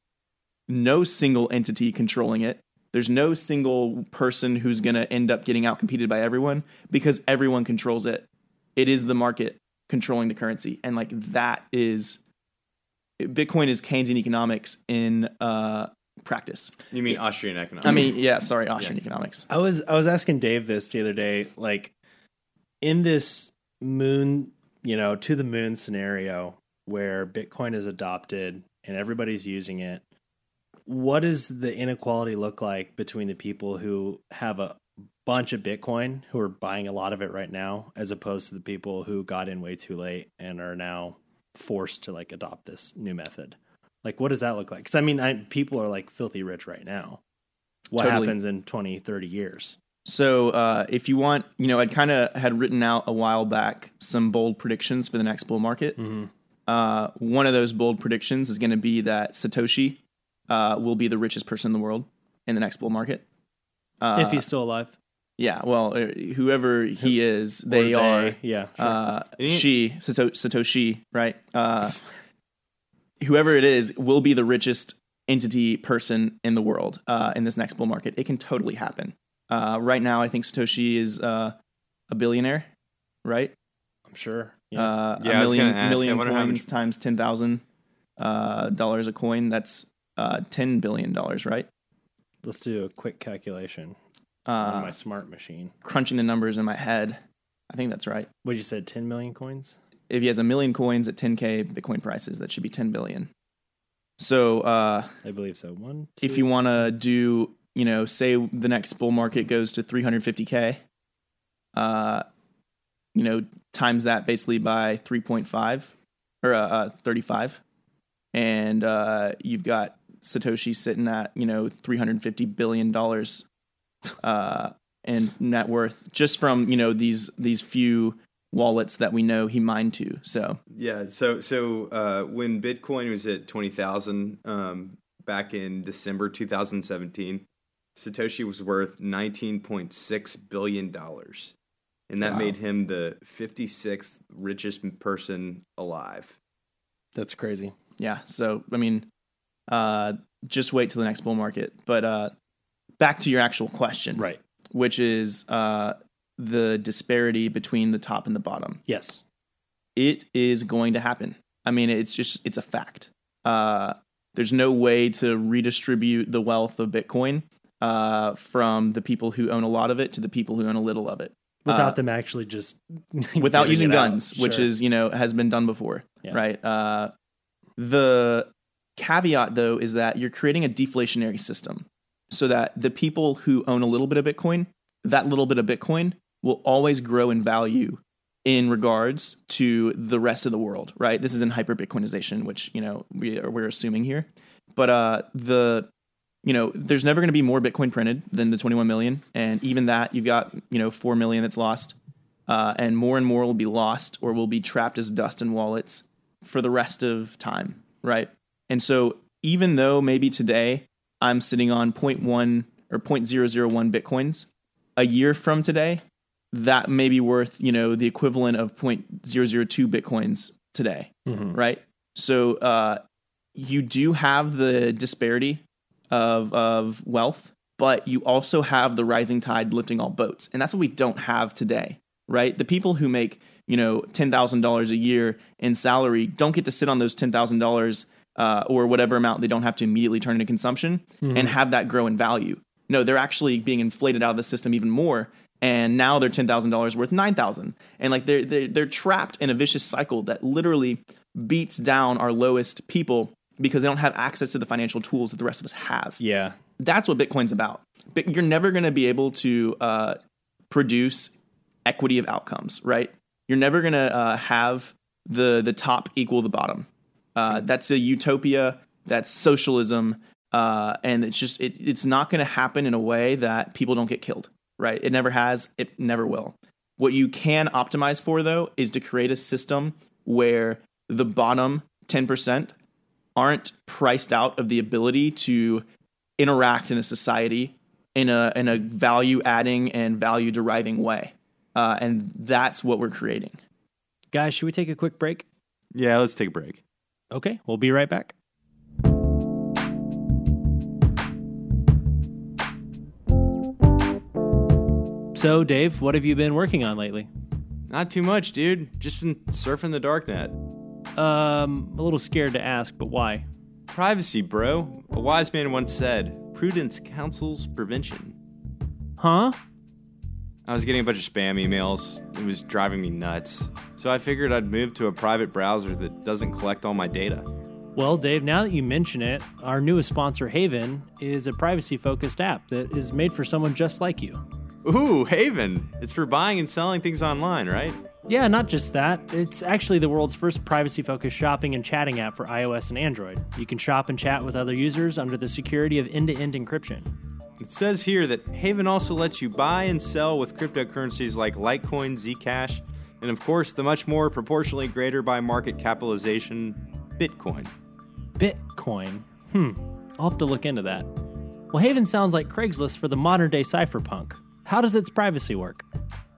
S3: no single entity controlling it. There's no single person who's going to end up getting outcompeted by everyone because everyone controls it. It is the market controlling the currency, and like that is Bitcoin is Keynesian economics in uh, practice.
S1: You mean Austrian economics?
S3: I mean, yeah, sorry, Austrian economics.
S2: I was I was asking Dave this the other day, like in this moon, you know, to the moon scenario where Bitcoin is adopted and everybody's using it. What does the inequality look like between the people who have a bunch of Bitcoin who are buying a lot of it right now, as opposed to the people who got in way too late and are now forced to like adopt this new method? Like, what does that look like? Because I mean, I, people are like filthy rich right now. What
S3: Totally.
S2: happens in 20, 30 years?
S3: So, uh, if you want, you know, I'd kind of had written out a while back some bold predictions for the next bull market.
S2: Mm-hmm.
S3: Uh, one of those bold predictions is going to be that Satoshi uh, will be the richest person in the world in the next bull market. Uh,
S2: if he's still alive.
S3: Yeah, well, uh, whoever he is, they,
S2: Or
S3: are.
S2: Yeah. Sure.
S3: Uh, she Satoshi, right? Uh, whoever it is will be the richest entity person in the world uh, in this next bull market. It can totally happen. Uh, right now, I think Satoshi is uh, a billionaire, right?
S2: I'm sure. Yeah.
S3: Uh,
S1: Yeah, I
S3: a
S1: was
S3: million.
S1: I
S3: million
S1: wonder how
S3: coins
S1: much-
S3: times ten thousand uh, dollars a coin. That's uh, ten billion dollars, right?
S2: Let's do a quick calculation on
S3: Uh,
S2: my smart machine.
S3: crunching the numbers in my head, I think that's right.
S2: What you said? 10 million coins.
S3: if he has a million coins at 10k Bitcoin prices, that should be 10 billion. So uh,
S2: I believe so. One.
S3: if you want to do, you know, say the next bull market goes to 350k, uh, you know, times that basically by 3.5 or uh, uh, 35, and uh, you've got Satoshi sitting at you know 350 billion dollars uh, in net worth just from you know these these few wallets that we know he mined to. So
S1: Yeah. So so uh, when Bitcoin was at twenty thousand um, back in December two thousand seventeen, Satoshi was worth nineteen point six billion dollars, and that
S3: Wow.
S1: made him the fifty sixth richest person alive.
S2: That's crazy.
S3: yeah, so I mean, uh, just wait till the next bull market. But uh, back to your actual question,
S2: Right.
S3: which is uh, the disparity between the top and the bottom.
S2: Yes.
S3: It is going to happen. I mean, it's just it's a fact. Uh, there's no way to redistribute the wealth of Bitcoin uh, from the people who own a lot of it to the people who own a little of it
S2: Without
S3: Uh,
S2: them actually just
S3: without using guns, which is you know has been done before,
S2: Yeah.
S3: right? Uh, the caveat though is that you're creating a deflationary system, so that the people who own a little bit of Bitcoin, that little bit of Bitcoin will always grow in value in regards to the rest of the world, right? This is in hyper Bitcoinization, which you know we are, we're assuming here, but uh, the you know there's never going to be more Bitcoin printed than the 21 million, and even that you've got you know four million that's lost, uh, and more and more will be lost or will be trapped as dust in wallets for the rest of time, right? And so even though maybe today I'm sitting on 0.1 or 0.001 bitcoins, a year from today that may be worth you know the equivalent of 0.002 bitcoins today
S2: Mhm.
S3: right? So uh, you do have the disparity of of wealth but you also have the rising tide lifting all boats and that's what we don't have today right? The people who make you know $10000 a year in salary don't get to sit on those $10000 uh, or whatever amount they don't have to immediately turn into consumption and have that grow in value no they're actually being inflated out of the system even more and now they're ten thousand dollars worth nine thousand, and like they're, they're they're trapped in a vicious cycle that literally beats down our lowest people because they don't have access to the financial tools that the rest of us have.
S2: Yeah.
S3: That's what Bitcoin's about. Bit- You're never going to be able to uh, produce equity of outcomes, right? You're never going to uh, have the the top equal the bottom. Uh, that's a utopia. That's socialism, uh, and it's just it, it's not going to happen in a way that people don't get killed, right? It never has. It never will. What you can optimize for though is to create a system where the bottom ten percent aren't priced out of the ability to interact in a society in a in a value adding and value deriving way, uh, and that's what we're creating.
S2: Guys, should we take a quick break?
S1: Yeah, let's take a break.
S2: Okay, we'll be right back. So, Dave, what have you been working on lately?
S1: Not too much, dude. Just been surfing the darknet.
S2: Um, a little scared to ask, but why?
S1: Privacy, bro. A wise man once said, "Prudence counsels prevention."
S2: Huh?
S1: I was getting a bunch of spam emails. It was driving me nuts. So I figured I'd move to a private browser that doesn't collect all my data.
S2: Well, Dave, now that you mention it, our newest sponsor, Haven, is a privacy focused app that is made for someone just like you.
S1: Ooh, Haven. It's for buying and selling things online, right?
S2: Yeah, not just that. It's actually the world's first privacy focused shopping and chatting app for iOS and Android. You can shop and chat with other users under the security of end to end encryption.
S1: It says here that Haven also lets you buy and sell with cryptocurrencies like Litecoin, Zcash, and of course the much more proportionally greater by market capitalization Bitcoin.
S2: Bitcoin. Hmm, I'll have to look into that. Well, Haven sounds like Craigslist for the modern day cypherpunk. How does its privacy work?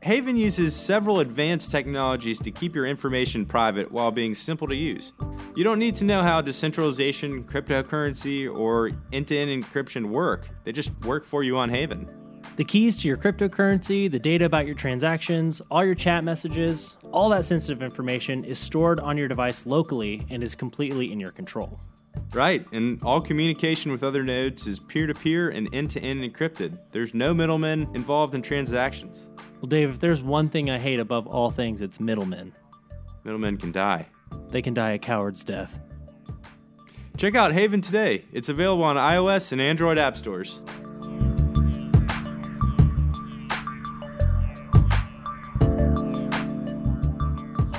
S1: Haven uses several advanced technologies to keep your information private while being simple to use. You don't need to know how decentralization, cryptocurrency, or end to end encryption work, they just work for you on Haven.
S2: The keys to your cryptocurrency, the data about your transactions, all your chat messages, all that sensitive information is stored on your device locally and is completely in your control.
S1: Right, and all communication with other nodes is peer to peer and end to end encrypted. There's no middlemen involved in transactions.
S2: Well, Dave, if there's one thing I hate above all things, it's middlemen.
S1: Middlemen can die.
S2: They can die a coward's death.
S1: Check out Haven today. It's available on iOS and Android app stores.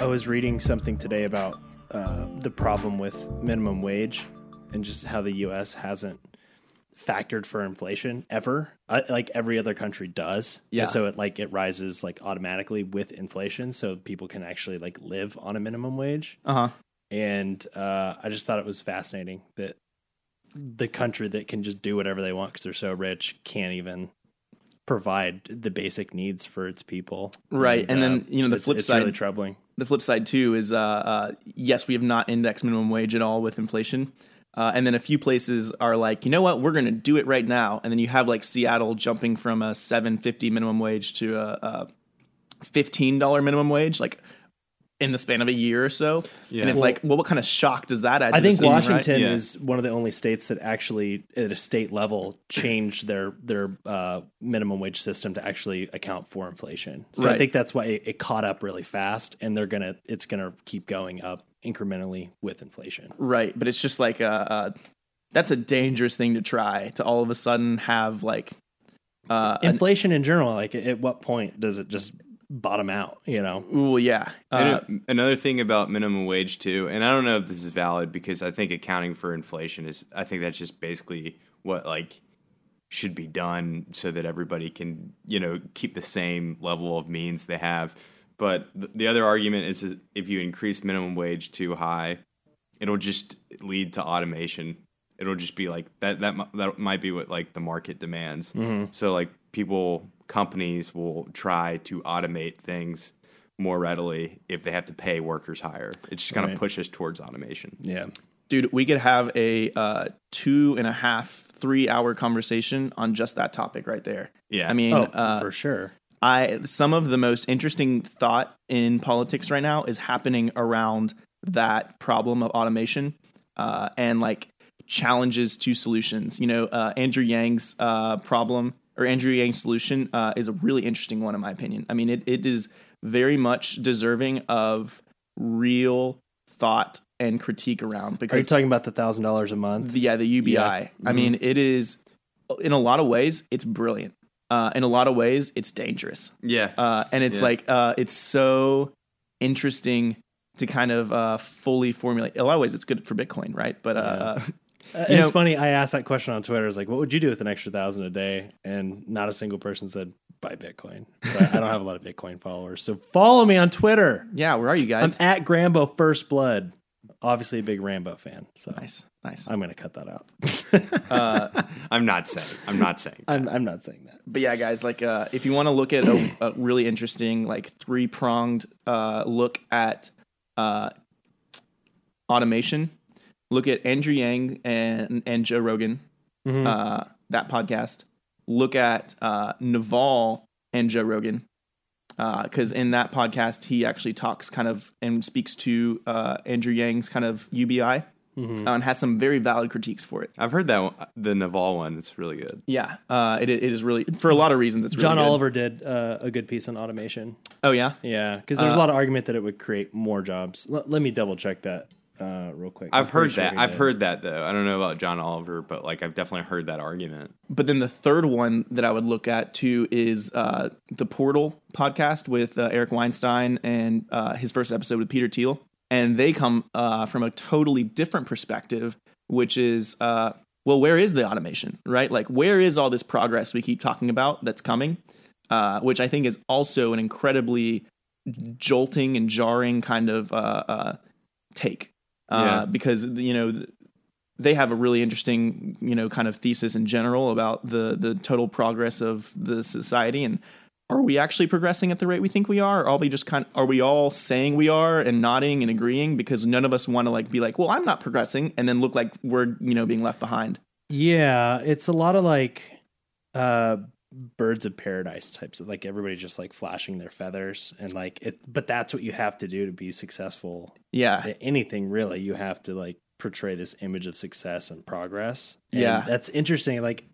S2: I was reading something today about uh, the problem with minimum wage and just how the U.S. hasn't factored for inflation ever, uh, like every other country does.
S3: Yeah.
S2: And so it like it rises like automatically with inflation, so people can actually like live on a minimum wage.
S3: Uh huh.
S2: And uh, I just thought it was fascinating that the country that can just do whatever they want because they're so rich can't even provide the basic needs for its people.
S3: Right, and then, you know, the flip side-
S2: really troubling.
S3: the flip side too is uh, uh, yes, we have not indexed minimum wage at all with inflation. Uh, and then a few places are like, you know what, we're going to do it right now. And then you have like Seattle jumping from a seven fifty minimum wage to a, a fifteen dollar minimum wage, like in the span of a year or so.
S1: Yeah.
S3: And it's
S2: Well-
S3: like, well, what kind of shock does that add? To
S2: I think
S3: the system,
S2: Washington
S3: right?
S1: Yeah.
S2: is one of the only states that actually, at a state level, changed their their uh, minimum wage system to actually account for inflation. So I think that's why it, it caught up really fast, and they're gonna it's gonna keep going up incrementally with inflation.
S3: Right, but it's just like uh, uh, that's a dangerous thing to try to all of a sudden have like uh, an-
S2: Inflation in general, like at what point does it just bottom out. You know,
S3: Ooh, yeah. Uh,
S1: And a- another thing about minimum wage too, and I don't know if this is valid because I think accounting for inflation is I think that's just basically what like should be done so that everybody can, you know, keep the same level of means they have. But th- the other argument is is if you increase minimum wage too high, it'll just lead to automation. It'll just be like that that that might be what like the market demands. So like people companies will try to automate things more readily if they have to pay workers higher. It's just going
S2: Right.
S1: to push us towards automation.
S2: yeah.
S3: dude, we could have a uh, two and a half, three hour conversation on just that topic right there.
S1: Yeah.
S3: I mean,
S2: Oh,
S3: uh,
S2: for sure.
S3: I some of the most interesting thought in politics right now is happening around that problem of automation uh, and like challenges to solutions. You know, uh, Andrew Yang's uh, problem or Andrew Yang's solution uh, is a really interesting one in my opinion. I mean, it, it is very much deserving of real thought and critique around
S2: Are you talking about the thousand dollars a month?
S3: the, yeah, the UBI.
S2: Yeah.
S3: I mean, it is in a lot of ways it's brilliant. Uh, in a lot of ways, it's dangerous.
S1: yeah.
S3: Uh, and it's
S1: Yeah.
S3: like uh, it's so interesting to kind of uh, fully formulate. In a lot of ways, it's good for Bitcoin, right? But uh,
S2: Uh,
S3: You
S2: it's
S3: know-
S2: funny. I asked that question on Twitter. I was like, "What would you do with an extra thousand a day?" And not a single person said, "Buy Bitcoin." But I don't have a lot of Bitcoin followers, so follow me on Twitter.
S3: yeah, where are you guys?
S2: I'm at Grambo First Blood. Obviously, a big Rambo fan. So
S3: nice, nice.
S2: I'm going to cut that out.
S3: Uh,
S1: I'm not saying. I'm not saying. that.
S2: I'm, I'm not saying that.
S3: but yeah, guys, like uh, if you want to look at a, a really interesting, like three pronged uh, look at uh, automation, look at Andrew Yang and and Joe Rogan,
S2: Mhm.
S3: uh, that podcast. Look at uh, Naval and Joe Rogan, because in that podcast he actually talks kind of and speaks to uh, Andrew Yang's kind of UBI
S2: Mhm.
S3: uh, and has some very valid critiques for it.
S1: I've heard that one, the Naval one. It's really good.
S3: Yeah, uh, it it is really for a lot of reasons. It's really
S2: John
S3: good.
S2: Oliver did uh, a good piece on automation.
S3: Oh yeah,
S2: Yeah, because there's
S3: Uh,
S2: a lot of argument that it would create more jobs. L- let me double check that uh, real quick.
S1: I've
S2: I'm
S1: heard
S2: sure
S1: that.
S2: he
S1: I've
S2: did.
S1: heard that though. I don't know about John Oliver, but like I've definitely heard that argument.
S3: but then the third one that I would look at too is uh, the Portal podcast with uh, Eric Weinstein and uh, his first episode with Peter Thiel, and they come uh, from a totally different perspective, which is uh, well, where is the automation, right? Like, where is all this progress we keep talking about that's coming? Uh, which I think is also an incredibly jolting and jarring kind of uh, uh, take, uh,
S1: Yeah.
S3: because you know they have a really interesting you know kind of thesis in general about the the total progress of the society. And are we actually progressing at the rate we think we are? Or are we just kind are we all saying we are and nodding and agreeing? Because none of us want to like be like well i'm not progressing and then look like we're you know being left behind.
S2: Yeah, it's a lot of like uh birds of paradise types of like everybody just like flashing their feathers and like it but that's what you have to do to be successful
S3: yeah.
S2: anything really. You have to like portray this image of success and progress. And
S3: Yeah.
S2: that's interesting like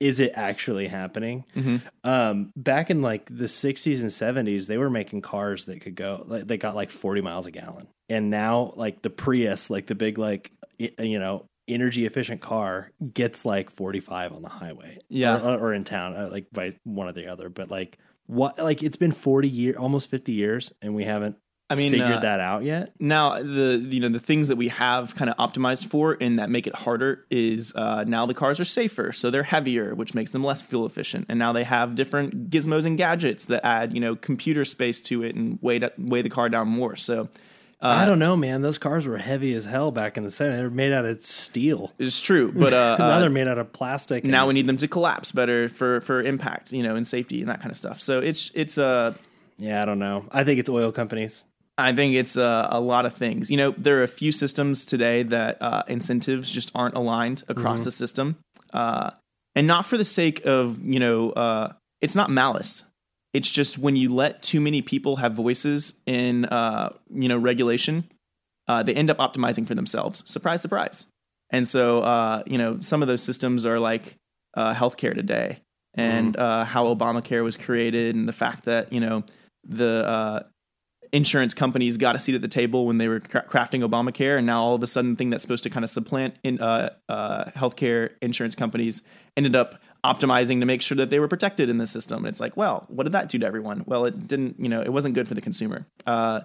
S2: is it actually happening?
S3: Mhm.
S2: um back in like the 60s and 70s they were making cars that could go like they got like 40 miles a gallon. And now like the prius like the big like you know energy efficient car gets like 45 on the highway.
S3: Yeah.
S2: or, or in town uh, like by one or the other. But like what like it's been 40 years almost 50 years and we haven't
S3: I mean,
S2: figured
S3: uh,
S2: that out yet?
S3: now the you know the things that we have kind of optimized for and that make it harder is uh, now the cars are safer so they're heavier which makes them less fuel efficient. And now they have different gizmos and gadgets that add you know computer space to it and weigh weigh the car down more. So uh,
S2: I don't know, man. Those cars were heavy as hell back in the 70s. They were made out of steel.
S3: it's true but uh,
S2: now
S3: uh,
S2: they're made out of plastic. and-
S3: now we need them to collapse better for for impact you know and safety and that kind of stuff so it's it's uh
S2: yeah, I don't know. I think it's oil companies.
S3: I think it's uh, a lot of things. You know, there are a few systems today that uh, incentives just aren't aligned across the system, uh, and not for the sake of you know, uh, it's not malice. It's just when you let too many people have voices in uh, you know regulation, uh, they end up optimizing for themselves. Surprise, surprise. And so uh, you know, some of those systems are like uh, healthcare today, and uh, how Obamacare was created, and the fact that you know the uh, insurance companies got a seat at the table when they were cra- crafting Obamacare, and now all of a sudden, the thing that's supposed to kind of supplant in uh, uh, healthcare insurance companies ended up optimizing to make sure that they were protected in the system. And it's like, well, what did that do to everyone? Well, it didn't, you know, it wasn't good for the consumer. Uh,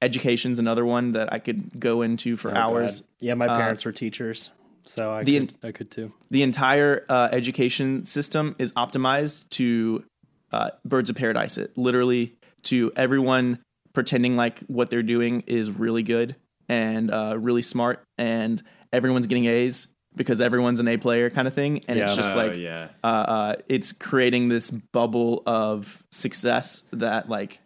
S3: education's another one that I could go into for
S2: Oh,
S3: hours.
S2: God. Yeah, my
S3: Uh,
S2: parents were teachers, so I
S3: the
S2: could, I could too.
S3: The entire uh, education system is optimized to uh, birds of paradise it, literally to everyone pretending like what they're doing is really good and uh, really smart, and everyone's getting A's because everyone's an A player kind of thing. And it's
S2: Yeah.
S3: just
S1: Oh,
S3: like,
S1: yeah.
S3: uh, uh, it's creating this bubble of success that like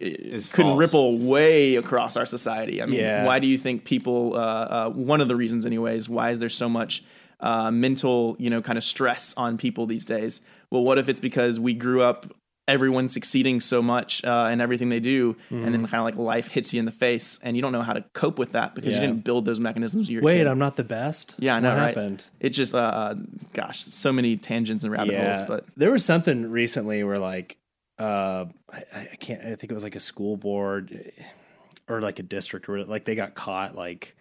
S3: it
S1: Is
S3: could
S1: false.
S3: ripple way across our society. I mean,
S2: Yeah.
S3: why do you think people? Uh, uh, one of the reasons, anyways, why is there so much uh, mental, you know, kind of stress on people these days? Well, what if it's because we grew up everyone succeeding so much uh, in everything they do, and then kind of like life hits you in the face, and you don't know how to cope with that because
S2: Yeah.
S3: you didn't build those mechanisms.
S2: Wait,
S3: kid.
S2: I'm not the best.
S3: Yeah, I know,
S2: what
S3: right?
S2: happened?
S3: It just, uh, uh, gosh, so many tangents and rabbit holes. But
S2: there was something recently where like uh I, I can't I think it was like a school board or like a district or like they got caught like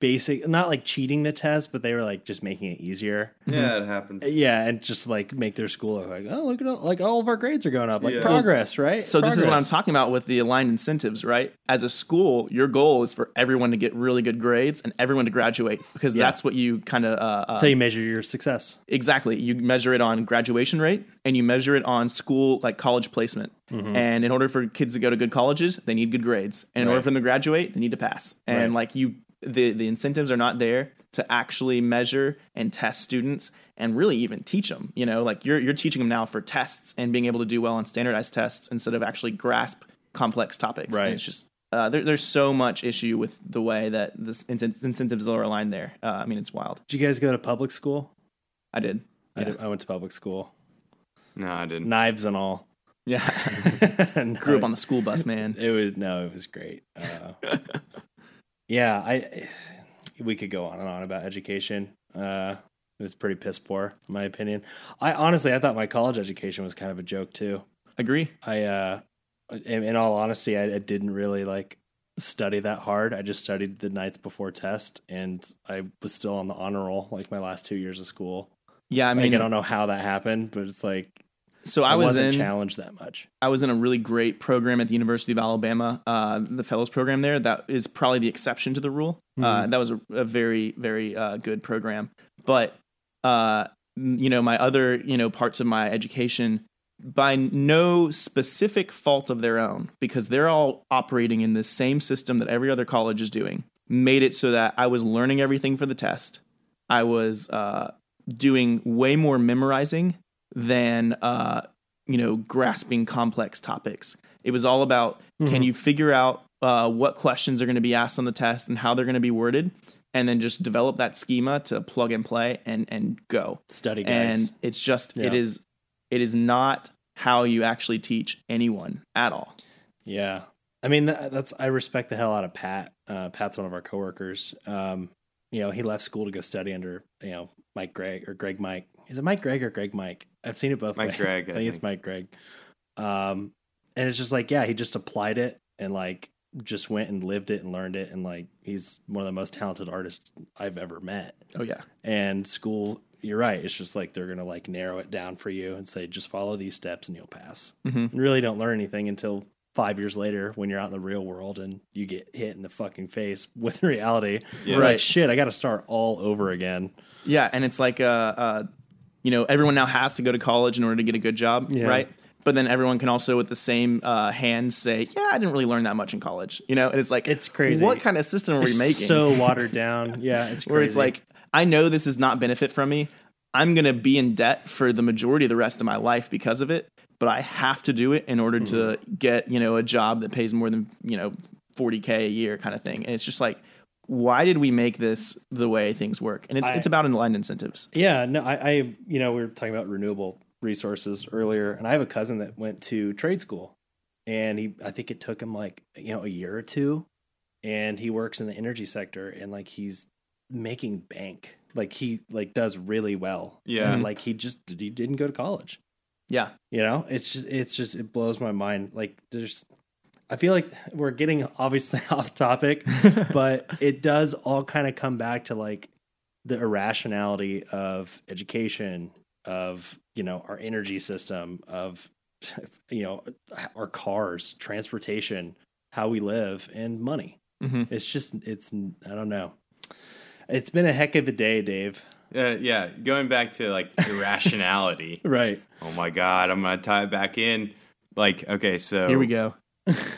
S2: basic not like cheating the test but they were like just making it easier
S1: Yeah, it happens.
S2: yeah and just like make their school look like oh look at all like all of our grades are going up like
S1: Yeah.
S2: progress right
S3: So this is what I'm talking about with the aligned incentives, right? As a school, your goal is for everyone to get really good grades and everyone to graduate because
S2: Yeah.
S3: that's what you kind of uh, uh,
S2: That's how you measure your success
S3: exactly. You measure it on graduation rate and you measure it on school like college placement.
S2: Mm-hmm.
S3: And in order for kids to go to good colleges, they need good grades. And in order for them to graduate, they need to pass. And
S2: Right.
S3: like you, the the incentives are not there to actually measure and test students and really even teach them. You know, like you're you're teaching them now for tests and being able to do well on standardized tests instead of actually grasp complex topics. And
S2: Right.
S3: it's just uh, there, there's so much issue with the way that this incent- incentives are aligned there. Uh, I mean, it's wild.
S2: did you guys go to public school
S3: I did.
S2: I, did, I went to public school
S1: No, I didn't.
S2: knives and all
S3: Yeah.
S2: And
S3: Grew up on the school bus, man.
S2: It was no, it was great. Uh, yeah, I we could go on and on about education. Uh, it was pretty piss poor, in my opinion. I honestly, I thought my college education was kind of a joke too.
S3: Agree.
S2: I, uh, in, in all honesty, I, I didn't really like study that hard. I just studied the nights before test, and I was still on the honor roll like my last two years of school.
S3: Yeah, I mean,
S2: mean, I don't know how that happened, but it's like
S3: so
S2: I,
S3: I was
S2: wasn't
S3: in
S2: challenged that much.
S3: I was in a really great program at the University of Alabama, uh, the fellows program there. That is probably the exception to the rule. Uh,
S2: Mhm.
S3: that was a, a very, very uh, good program. But uh, you know, my other you know parts of my education, by no specific fault of their own, because they're all operating in the same system that every other college is doing, made it so that I was learning everything for the test. I was uh, doing way more memorizing than uh, you know grasping complex topics. It was all about can
S2: Mhm.
S3: you figure out uh, what questions are going to be asked on the test and how they're going to be worded, and then just develop that schema to plug and play and and go.
S2: Study
S3: And it's just it
S2: Yeah.
S3: is it is not how you actually teach anyone at all.
S2: Yeah. I mean, that, that's, I respect the hell out of Pat. Uh, Pat's one of our coworkers. Um, you know, he left school to go study under, you know, Mike Greg or Greg Mike. Is it Mike Greg or Greg Mike? I've seen it both
S1: Mike
S2: ways.
S1: Gregg,
S2: I
S1: I
S2: think it's. Mike Greg. Um, and it's just like, yeah, he just applied it and like just went and lived it and learned it. And like, he's one of the most talented artists I've ever met.
S3: Oh yeah,
S2: And school, you're right. It's just like they're going to like narrow it down for you and say, just follow these steps and you'll pass.
S3: Mhm.
S2: You really don't learn anything until five years later when you're out in the real world and you get hit in the fucking face with reality.
S1: Yeah.
S3: Right.
S2: Like, shit, I got to start all over again.
S3: yeah, and it's like uh, uh, you know, everyone now has to go to college in order to get a good job,
S2: Yeah.
S3: right? But then everyone can also, with the same uh, hand, say, "Yeah, I didn't really learn that much in college." You know, and it's like
S2: It's crazy.
S3: What kind of system are we
S2: It's
S3: making?
S2: so watered down. Yeah, it's crazy.
S3: where it's like, I know this is not benefit from me. I'm gonna be in debt for the majority of the rest of my life because of it. But I have to do it in order to
S2: Mm-hmm.
S3: get you know a job that pays more than you know 40k a year, kind of thing. And it's just like, why did we make this the way things work? And it's
S2: I-
S3: it's about aligned incentives.
S2: Yeah, no, I, I, you know, we were talking about renewable resources earlier, and I have a cousin that went to trade school, and he, I think it took him like, you know, a year or two, and he works in the energy sector, and like he's making bank, like he like does really well.
S1: Yeah.
S2: and mm-hmm. like he just he didn't go to college.
S3: Yeah,
S2: You know, it's just it's just it blows my mind. Like there's, I feel like we're getting obviously off topic, but it does all kind of come back to like the irrationality of education of you know our energy system of you know our cars transportation how we live and money
S3: Mm-hmm.
S2: it's just it's i don't know it's been a heck of a day dave
S1: Uh, yeah, going back to like irrationality.
S2: right
S1: oh my god, I'm gonna tie it back in. Like, okay, so
S3: Here we go.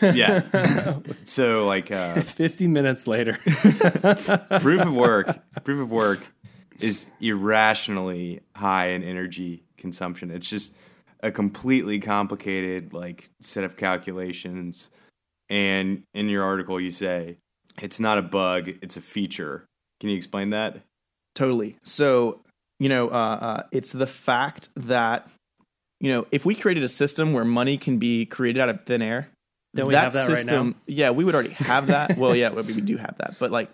S1: Yeah. so like uh
S2: 50 minutes later.
S1: Proof of work. Proof of work is irrationally high in energy consumption. It's just a completely complicated like set of calculations. And in your article you say it's not a bug it's a feature. Can you explain that?
S3: Totally. So, you know, uh, uh, it's the fact that, you know, if we created a system where money can be created out of thin air,
S2: We have that right now?
S3: yeah, we would already have that. well, yeah, we we do have that, but like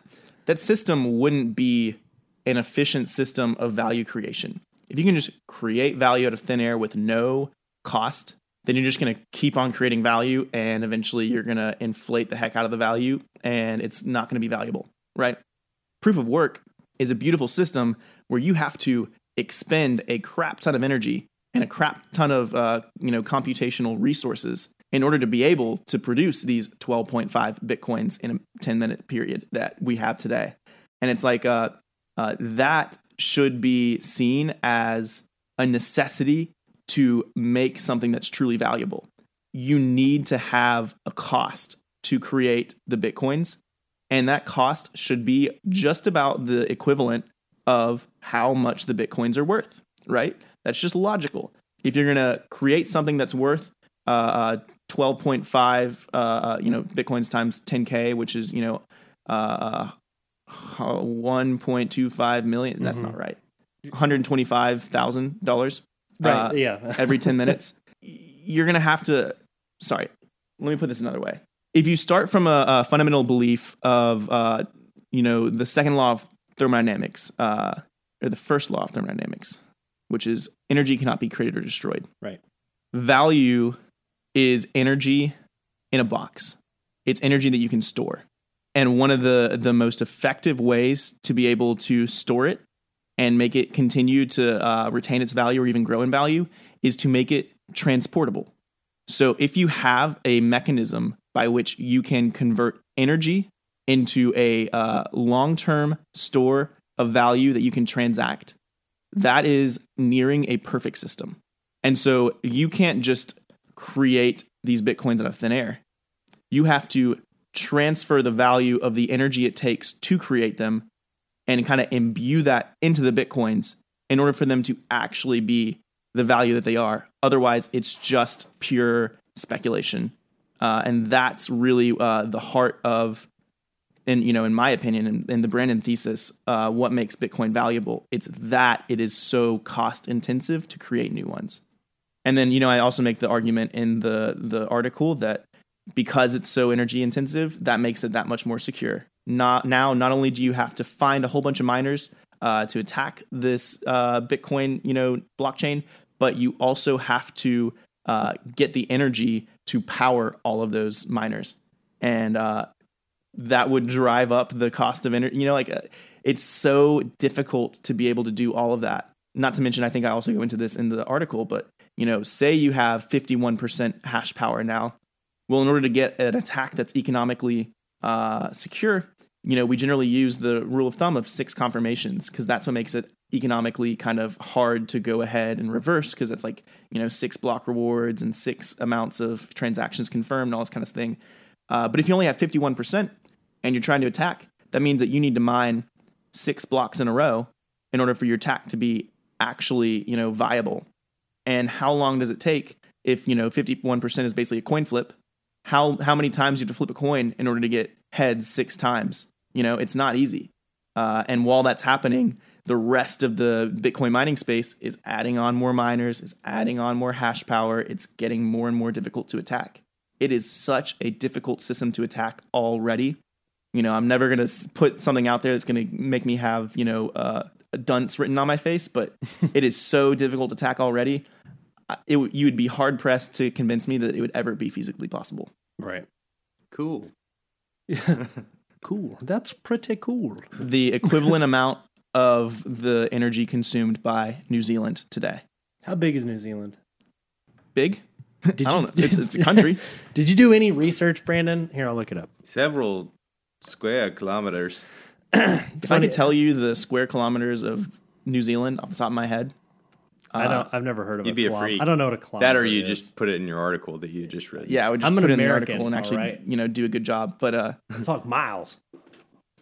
S3: that system wouldn't be an efficient system of value creation. If you can just create value out of thin air with no cost, then you're just going to keep on creating value and eventually you're going to inflate the heck out of the value and it's not going to be valuable, right? Proof of work is a beautiful system where you have to expend a crap ton of energy and a crap ton of uh, you know computational resources in order to be able to produce these 12.5 bitcoins in a 10 minute period that we have today. And it's like uh, uh, that should be seen as a necessity to make something that's truly valuable. You need to have a cost to create the bitcoins and that cost should be just about the equivalent of how much the bitcoins are worth right? That's just logical. If you're going to create something that's worth uh, uh, 12.5 uh, you know bitcoins times 10k which is you know uh, 1.25 million that's not right $125000
S2: right
S3: uh,
S2: yeah
S3: every 10 minutes, you're going to have to. Sorry, let me put this another way. If you start from a, a fundamental belief of, uh, you know, the second law of thermodynamics, uh, or the first law of thermodynamics, which is energy cannot be created or destroyed.
S2: right
S3: Value is energy in a box. It's energy that you can store. And one of the the most effective ways to be able to store it and make it continue to uh, retain its value or even grow in value is to make it transportable. So if you have a mechanism by which you can convert energy into a uh, long term store of value that you can transact, that is nearing a perfect system. And so you can't just create these bitcoins out of thin air. You have to transfer the value of the energy it takes to create them and kind of imbue that into the bitcoins in order for them to actually be the value that they are. Otherwise, it's just pure speculation, uh, and that's really uh, the heart of, and you know, in my opinion, in, in the Brandon thesis, uh, what makes Bitcoin valuable. It's that it is so cost intensive to create new ones. And then, you know, I also make the argument in the the article that because it's so energy intensive, that makes it that much more secure. Not now, not only do you have to find a whole bunch of miners uh, to attack this uh, Bitcoin, you know, blockchain, but you also have to uh, get the energy to power all of those miners, and uh, that would drive up the cost of energy. You know, like uh, it's so difficult to be able to do all of that. Not to mention, I think I also go into this in the article, but you know, say you have 51% hash power now. Well, in order to get an attack that's economically uh, secure, you know, we generally use the rule of thumb of six confirmations because that's what makes it economically kind of hard to go ahead and reverse because it's like, you know, six block rewards and six amounts of transactions confirmed and all this kind of thing. Uh, but if you only have 51% and you're trying to attack, that means that you need to mine six blocks in a row in order for your attack to be actually, you know, viable. And how long does it take if, you know, 51% is basically a coin flip? How how many times you have to flip a coin in order to get heads six times? You know, it's not easy. Uh, and while that's happening, the rest of the Bitcoin mining space is adding on more miners, is adding on more hash power. It's getting more and more difficult to attack. It is such a difficult system to attack already. You know, I'm never going to put something out there that's going to make me have, you know, uh, dunce written on my face, but it is so difficult to attack already. It, you would be hard pressed to convince me that it would ever be feasibly possible.
S2: right
S1: cool
S2: cool that's pretty cool
S3: the equivalent amount of the energy consumed by New Zealand today.
S2: How big is New Zealand?
S3: Big?
S2: Did
S3: I don't know. It's, it's a country.
S2: Did you do any research, Brandon? Here, I'll look it up.
S1: Several square kilometers.
S3: If I could tell you the square kilometers of New Zealand off the top of my head,
S2: I don't. I've never heard of
S1: You'd
S2: a
S1: be a freak.
S2: I don't know what a kilometer
S1: That or you
S2: is.
S1: just put it in your article that you just read.
S3: yeah, I would just
S2: I'm an
S3: put it in the article and actually,
S2: alright?
S3: you know, do a good job. But uh,
S2: Let's talk miles.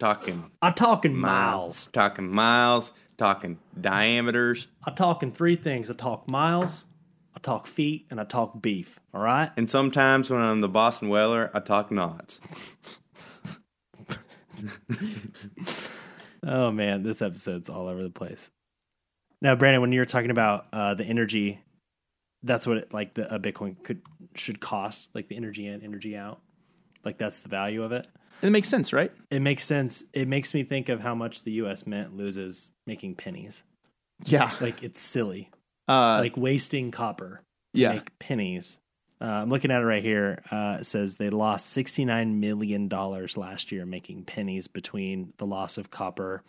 S1: Talking
S2: I'm talking
S1: miles.
S2: miles.
S1: Talking miles. Talking diameters.
S2: I talk in three things. I talk miles, I talk feet, and I talk beef. All right.
S1: And sometimes when I'm the Boston Whaler, I talk knots.
S2: Oh man, this episode's all over the place. Now, Brandon, when you were talking about uh, the energy, that's what it, like the a Bitcoin could should cost, like the energy in, energy out. Like that's the value of it.
S3: it makes sense, right?
S2: It makes sense. It makes me think of how much the U.S. Mint loses making pennies.
S3: Yeah.
S2: Like it's silly,
S3: Uh,
S2: like wasting copper to
S3: yeah.
S2: make pennies. Uh, I'm looking at it right here. Uh, it says they lost 69 million dollars last year making pennies between the loss of copper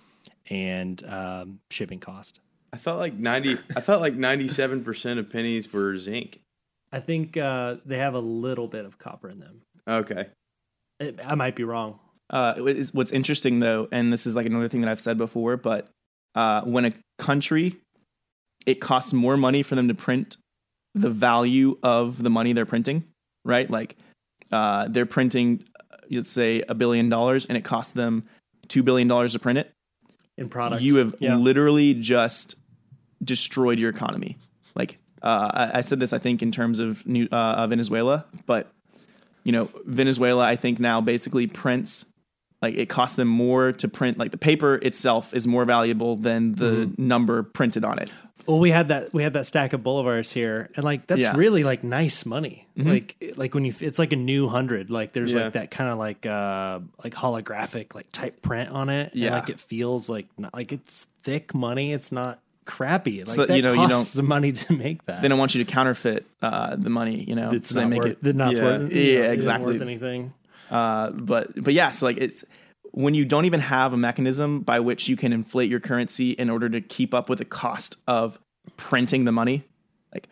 S2: and um, shipping cost.
S1: I felt like ninety. I felt like ninety-seven percent of pennies were zinc.
S2: I think uh, they have a little bit of copper in them.
S1: Okay.
S2: It, I might be wrong.
S3: Uh, what is- what's interesting though, and this is like another thing that I've said before, but uh, when a country it costs more money for them to print the value of the money they're printing, right? Like uh, they're printing, let's say, a billion dollars, and it costs them two billion dollars to print it.
S2: In product,
S3: You have
S2: Yeah.
S3: literally just destroyed your economy. Like uh, I, I said this, I think, in terms of New, uh, Venezuela, but you know, Venezuela, I think now basically prints like it costs them more to print. Like the paper itself is more valuable than the
S2: Mm-hmm.
S3: number printed on it.
S2: Well, we had that we had that stack of bolívars here, and like that's
S3: Yeah. Mm-hmm.
S2: really like nice money. Like like when you it's like a new hundred. Like there's
S1: Yeah.
S2: like that kind of like uh like holographic like type print on it. and,
S3: Yeah.
S2: like it feels like not, like it's thick money. It's not crappy. Like
S3: So,
S2: that
S3: you know, you
S2: costs some money to make that.
S3: They don't want you to counterfeit uh, the money, you know.
S2: it's
S3: so they make
S2: worth,
S3: it
S2: not
S1: Yeah.
S2: worth,
S3: Yeah,
S2: you know,
S3: exactly.
S2: worth anything.
S3: Uh, but but yeah, so like it's when you don't even have a mechanism by which you can inflate your currency in order to keep up with the cost of printing the money. Like,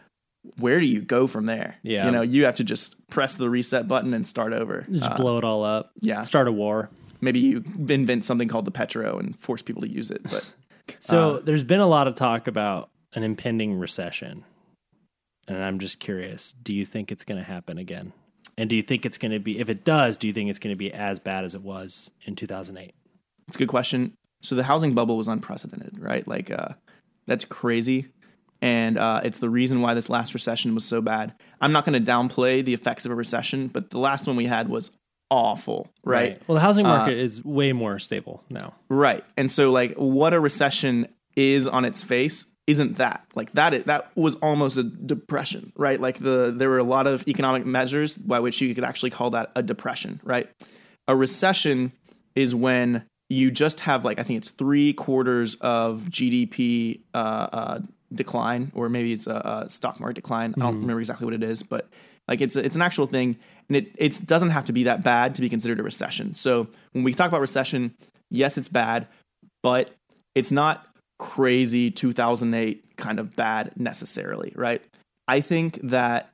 S3: where do you go from there?
S2: Yeah.
S3: you know, you have to just press the reset button and start over.
S2: Just
S3: Uh,
S2: blow it all up.
S3: yeah.
S2: start a war.
S3: maybe you invent something called the petro and force people to use it. But
S2: So
S3: Uh,
S2: there's been a lot of talk about an impending recession. And I'm just curious, do you think it's going to happen again? And do you think it's going to be if it does, do you think it's going to be as bad as it was in 2008?
S3: It's a good question. So the housing bubble was unprecedented, right? Like uh, that's crazy, and uh, it's the reason why this last recession was so bad. I'm not going to downplay the effects of a recession, but the last one we had was awful, right?
S2: Well, the housing
S3: Uh,
S2: market is way more stable now.
S3: Right. And so like what a recession is on its face isn't that. Like that is, that was almost a depression, right? Like the there were a lot of economic measures by which you could actually call that a depression, right? A recession is when you just have like I think it's 3 quarters of GDP uh, uh decline or maybe it's a, a stock market decline. I don't remember exactly what it is, but like it's a, it's an actual thing and it it doesn't have to be that bad to be considered a recession. So when we talk about recession, yes, it's bad, but it's not crazy 2008 kind of bad necessarily, right? I think that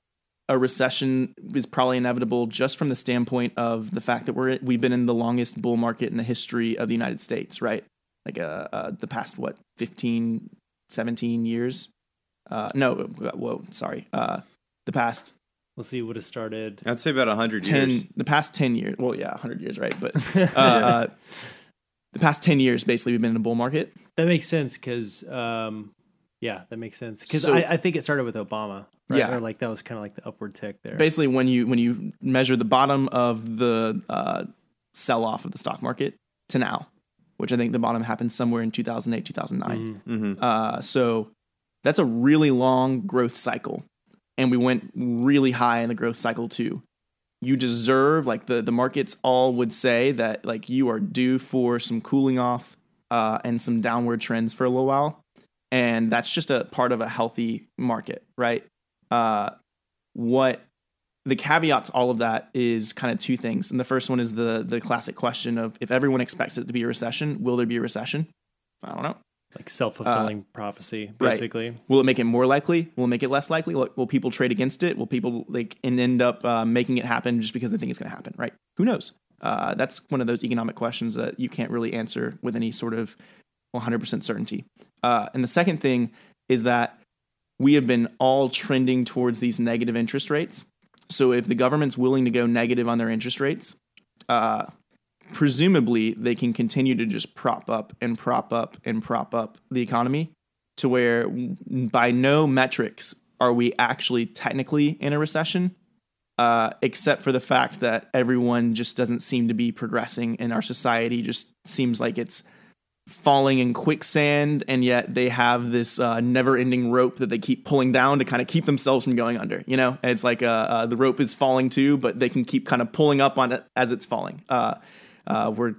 S3: a recession is probably inevitable just from the standpoint of the fact that we're we've been in the longest bull market in the history of the United States, right? Like uh, uh the past what 15 17 years. Uh no, whoa, sorry. Uh the past
S2: Let's see what has started.
S1: I'd say about hundred
S3: 10
S1: years.
S3: the past 10 years well yeah 100 years right but uh, uh, the past 10 years basically we've been in a bull market
S2: That makes sense because, um, yeah, that makes sense because
S3: So-
S2: I, I think it started with Obama, right?
S3: Yeah.
S2: or like that was kind of like the upward tick there.
S3: basically when you when you measure the bottom of the uh, sell off of the stock market to now which i think the bottom happened somewhere in 2008 2009
S2: Mhm.
S1: hmm
S3: uh, so that's a really long growth cycle and we went really high in the growth cycle too you deserve like the the markets all would say that like you are due for some cooling off uh, and some downward trends for a little while. And that's just a part of a healthy market right? Uh, what the caveat to all of that is kind of two things. And the first one is the the classic question of if everyone expects it to be a recession will there be a recession? I don't know
S2: Like self fulfilling prophecy,
S3: right.
S2: basically.
S3: Will it make it more likely? Will it make it less likely? Will, will people trade against it? Will people like and end up uh, making it happen just because they think it's going to happen? Right? Who knows? Uh, that's one of those economic questions that you can't really answer with any sort of 100% certainty. Uh, and the second thing is that we have been all trending towards these negative interest rates. So if the government's willing to go negative on their interest rates, uh, presumably they can continue to just prop up and prop up and prop up the economy to where by no metrics are we actually technically in a recession uh, except for the fact that everyone just doesn't seem to be progressing and our society just seems like it's falling in quicksand and yet they have this uh, never-ending rope that they keep pulling down to kind of keep themselves from going under you know? And it's like uh, uh, the rope is falling too but they can keep kind of pulling up on it as it's falling uh, we're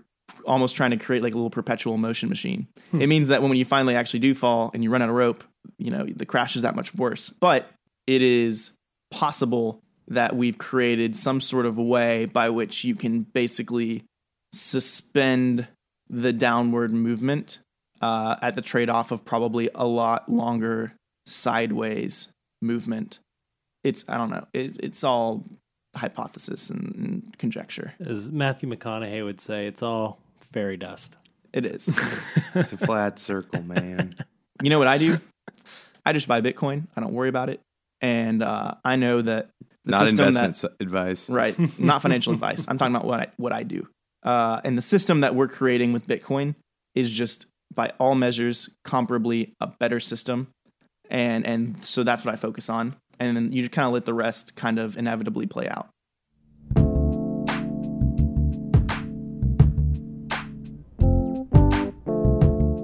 S3: almost trying to create like a little perpetual motion machine hmm. it means that when you finally actually do fall and you run out of rope you know the crash is that much worse but it is possible that we've created some sort of way by which you can basically suspend the downward movement uh, at the trade off of probably a lot longer sideways movement. It's, I don't know, it's, it's all hypothesis and, and conjecture.
S2: As Matthew McConaughey would say, it's all fairy dust.
S3: It is.
S1: it's a flat circle, man.
S3: You know what I do? I just buy Bitcoin. I don't worry about it. And uh, I know that
S1: the not investment that, advice,
S3: right? Not financial advice. I'm talking about what I, what I do. Uh, and the system that we're creating with Bitcoin is just by all measures comparably a better system, and and so that's what I focus on. And then you just kind of let the rest kind of inevitably play out.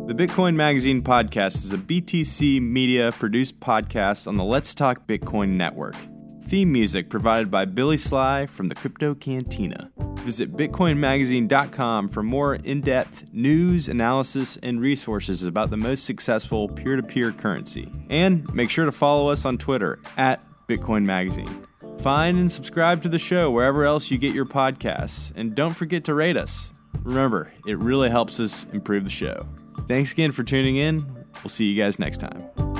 S1: The Bitcoin Magazine podcast is a BTC Media produced podcast on the Let's Talk Bitcoin network. Theme music provided by Billy Sly from the Crypto Cantina. Visit BitcoinMagazine.com for more in depth news, analysis, and resources about the most successful peer to peer currency. And make sure to follow us on Twitter at Bitcoin Magazine. Find and subscribe to the show wherever else you get your podcasts. And don't forget to rate us. Remember, it really helps us improve the show. Thanks again for tuning in. We'll see you guys next time.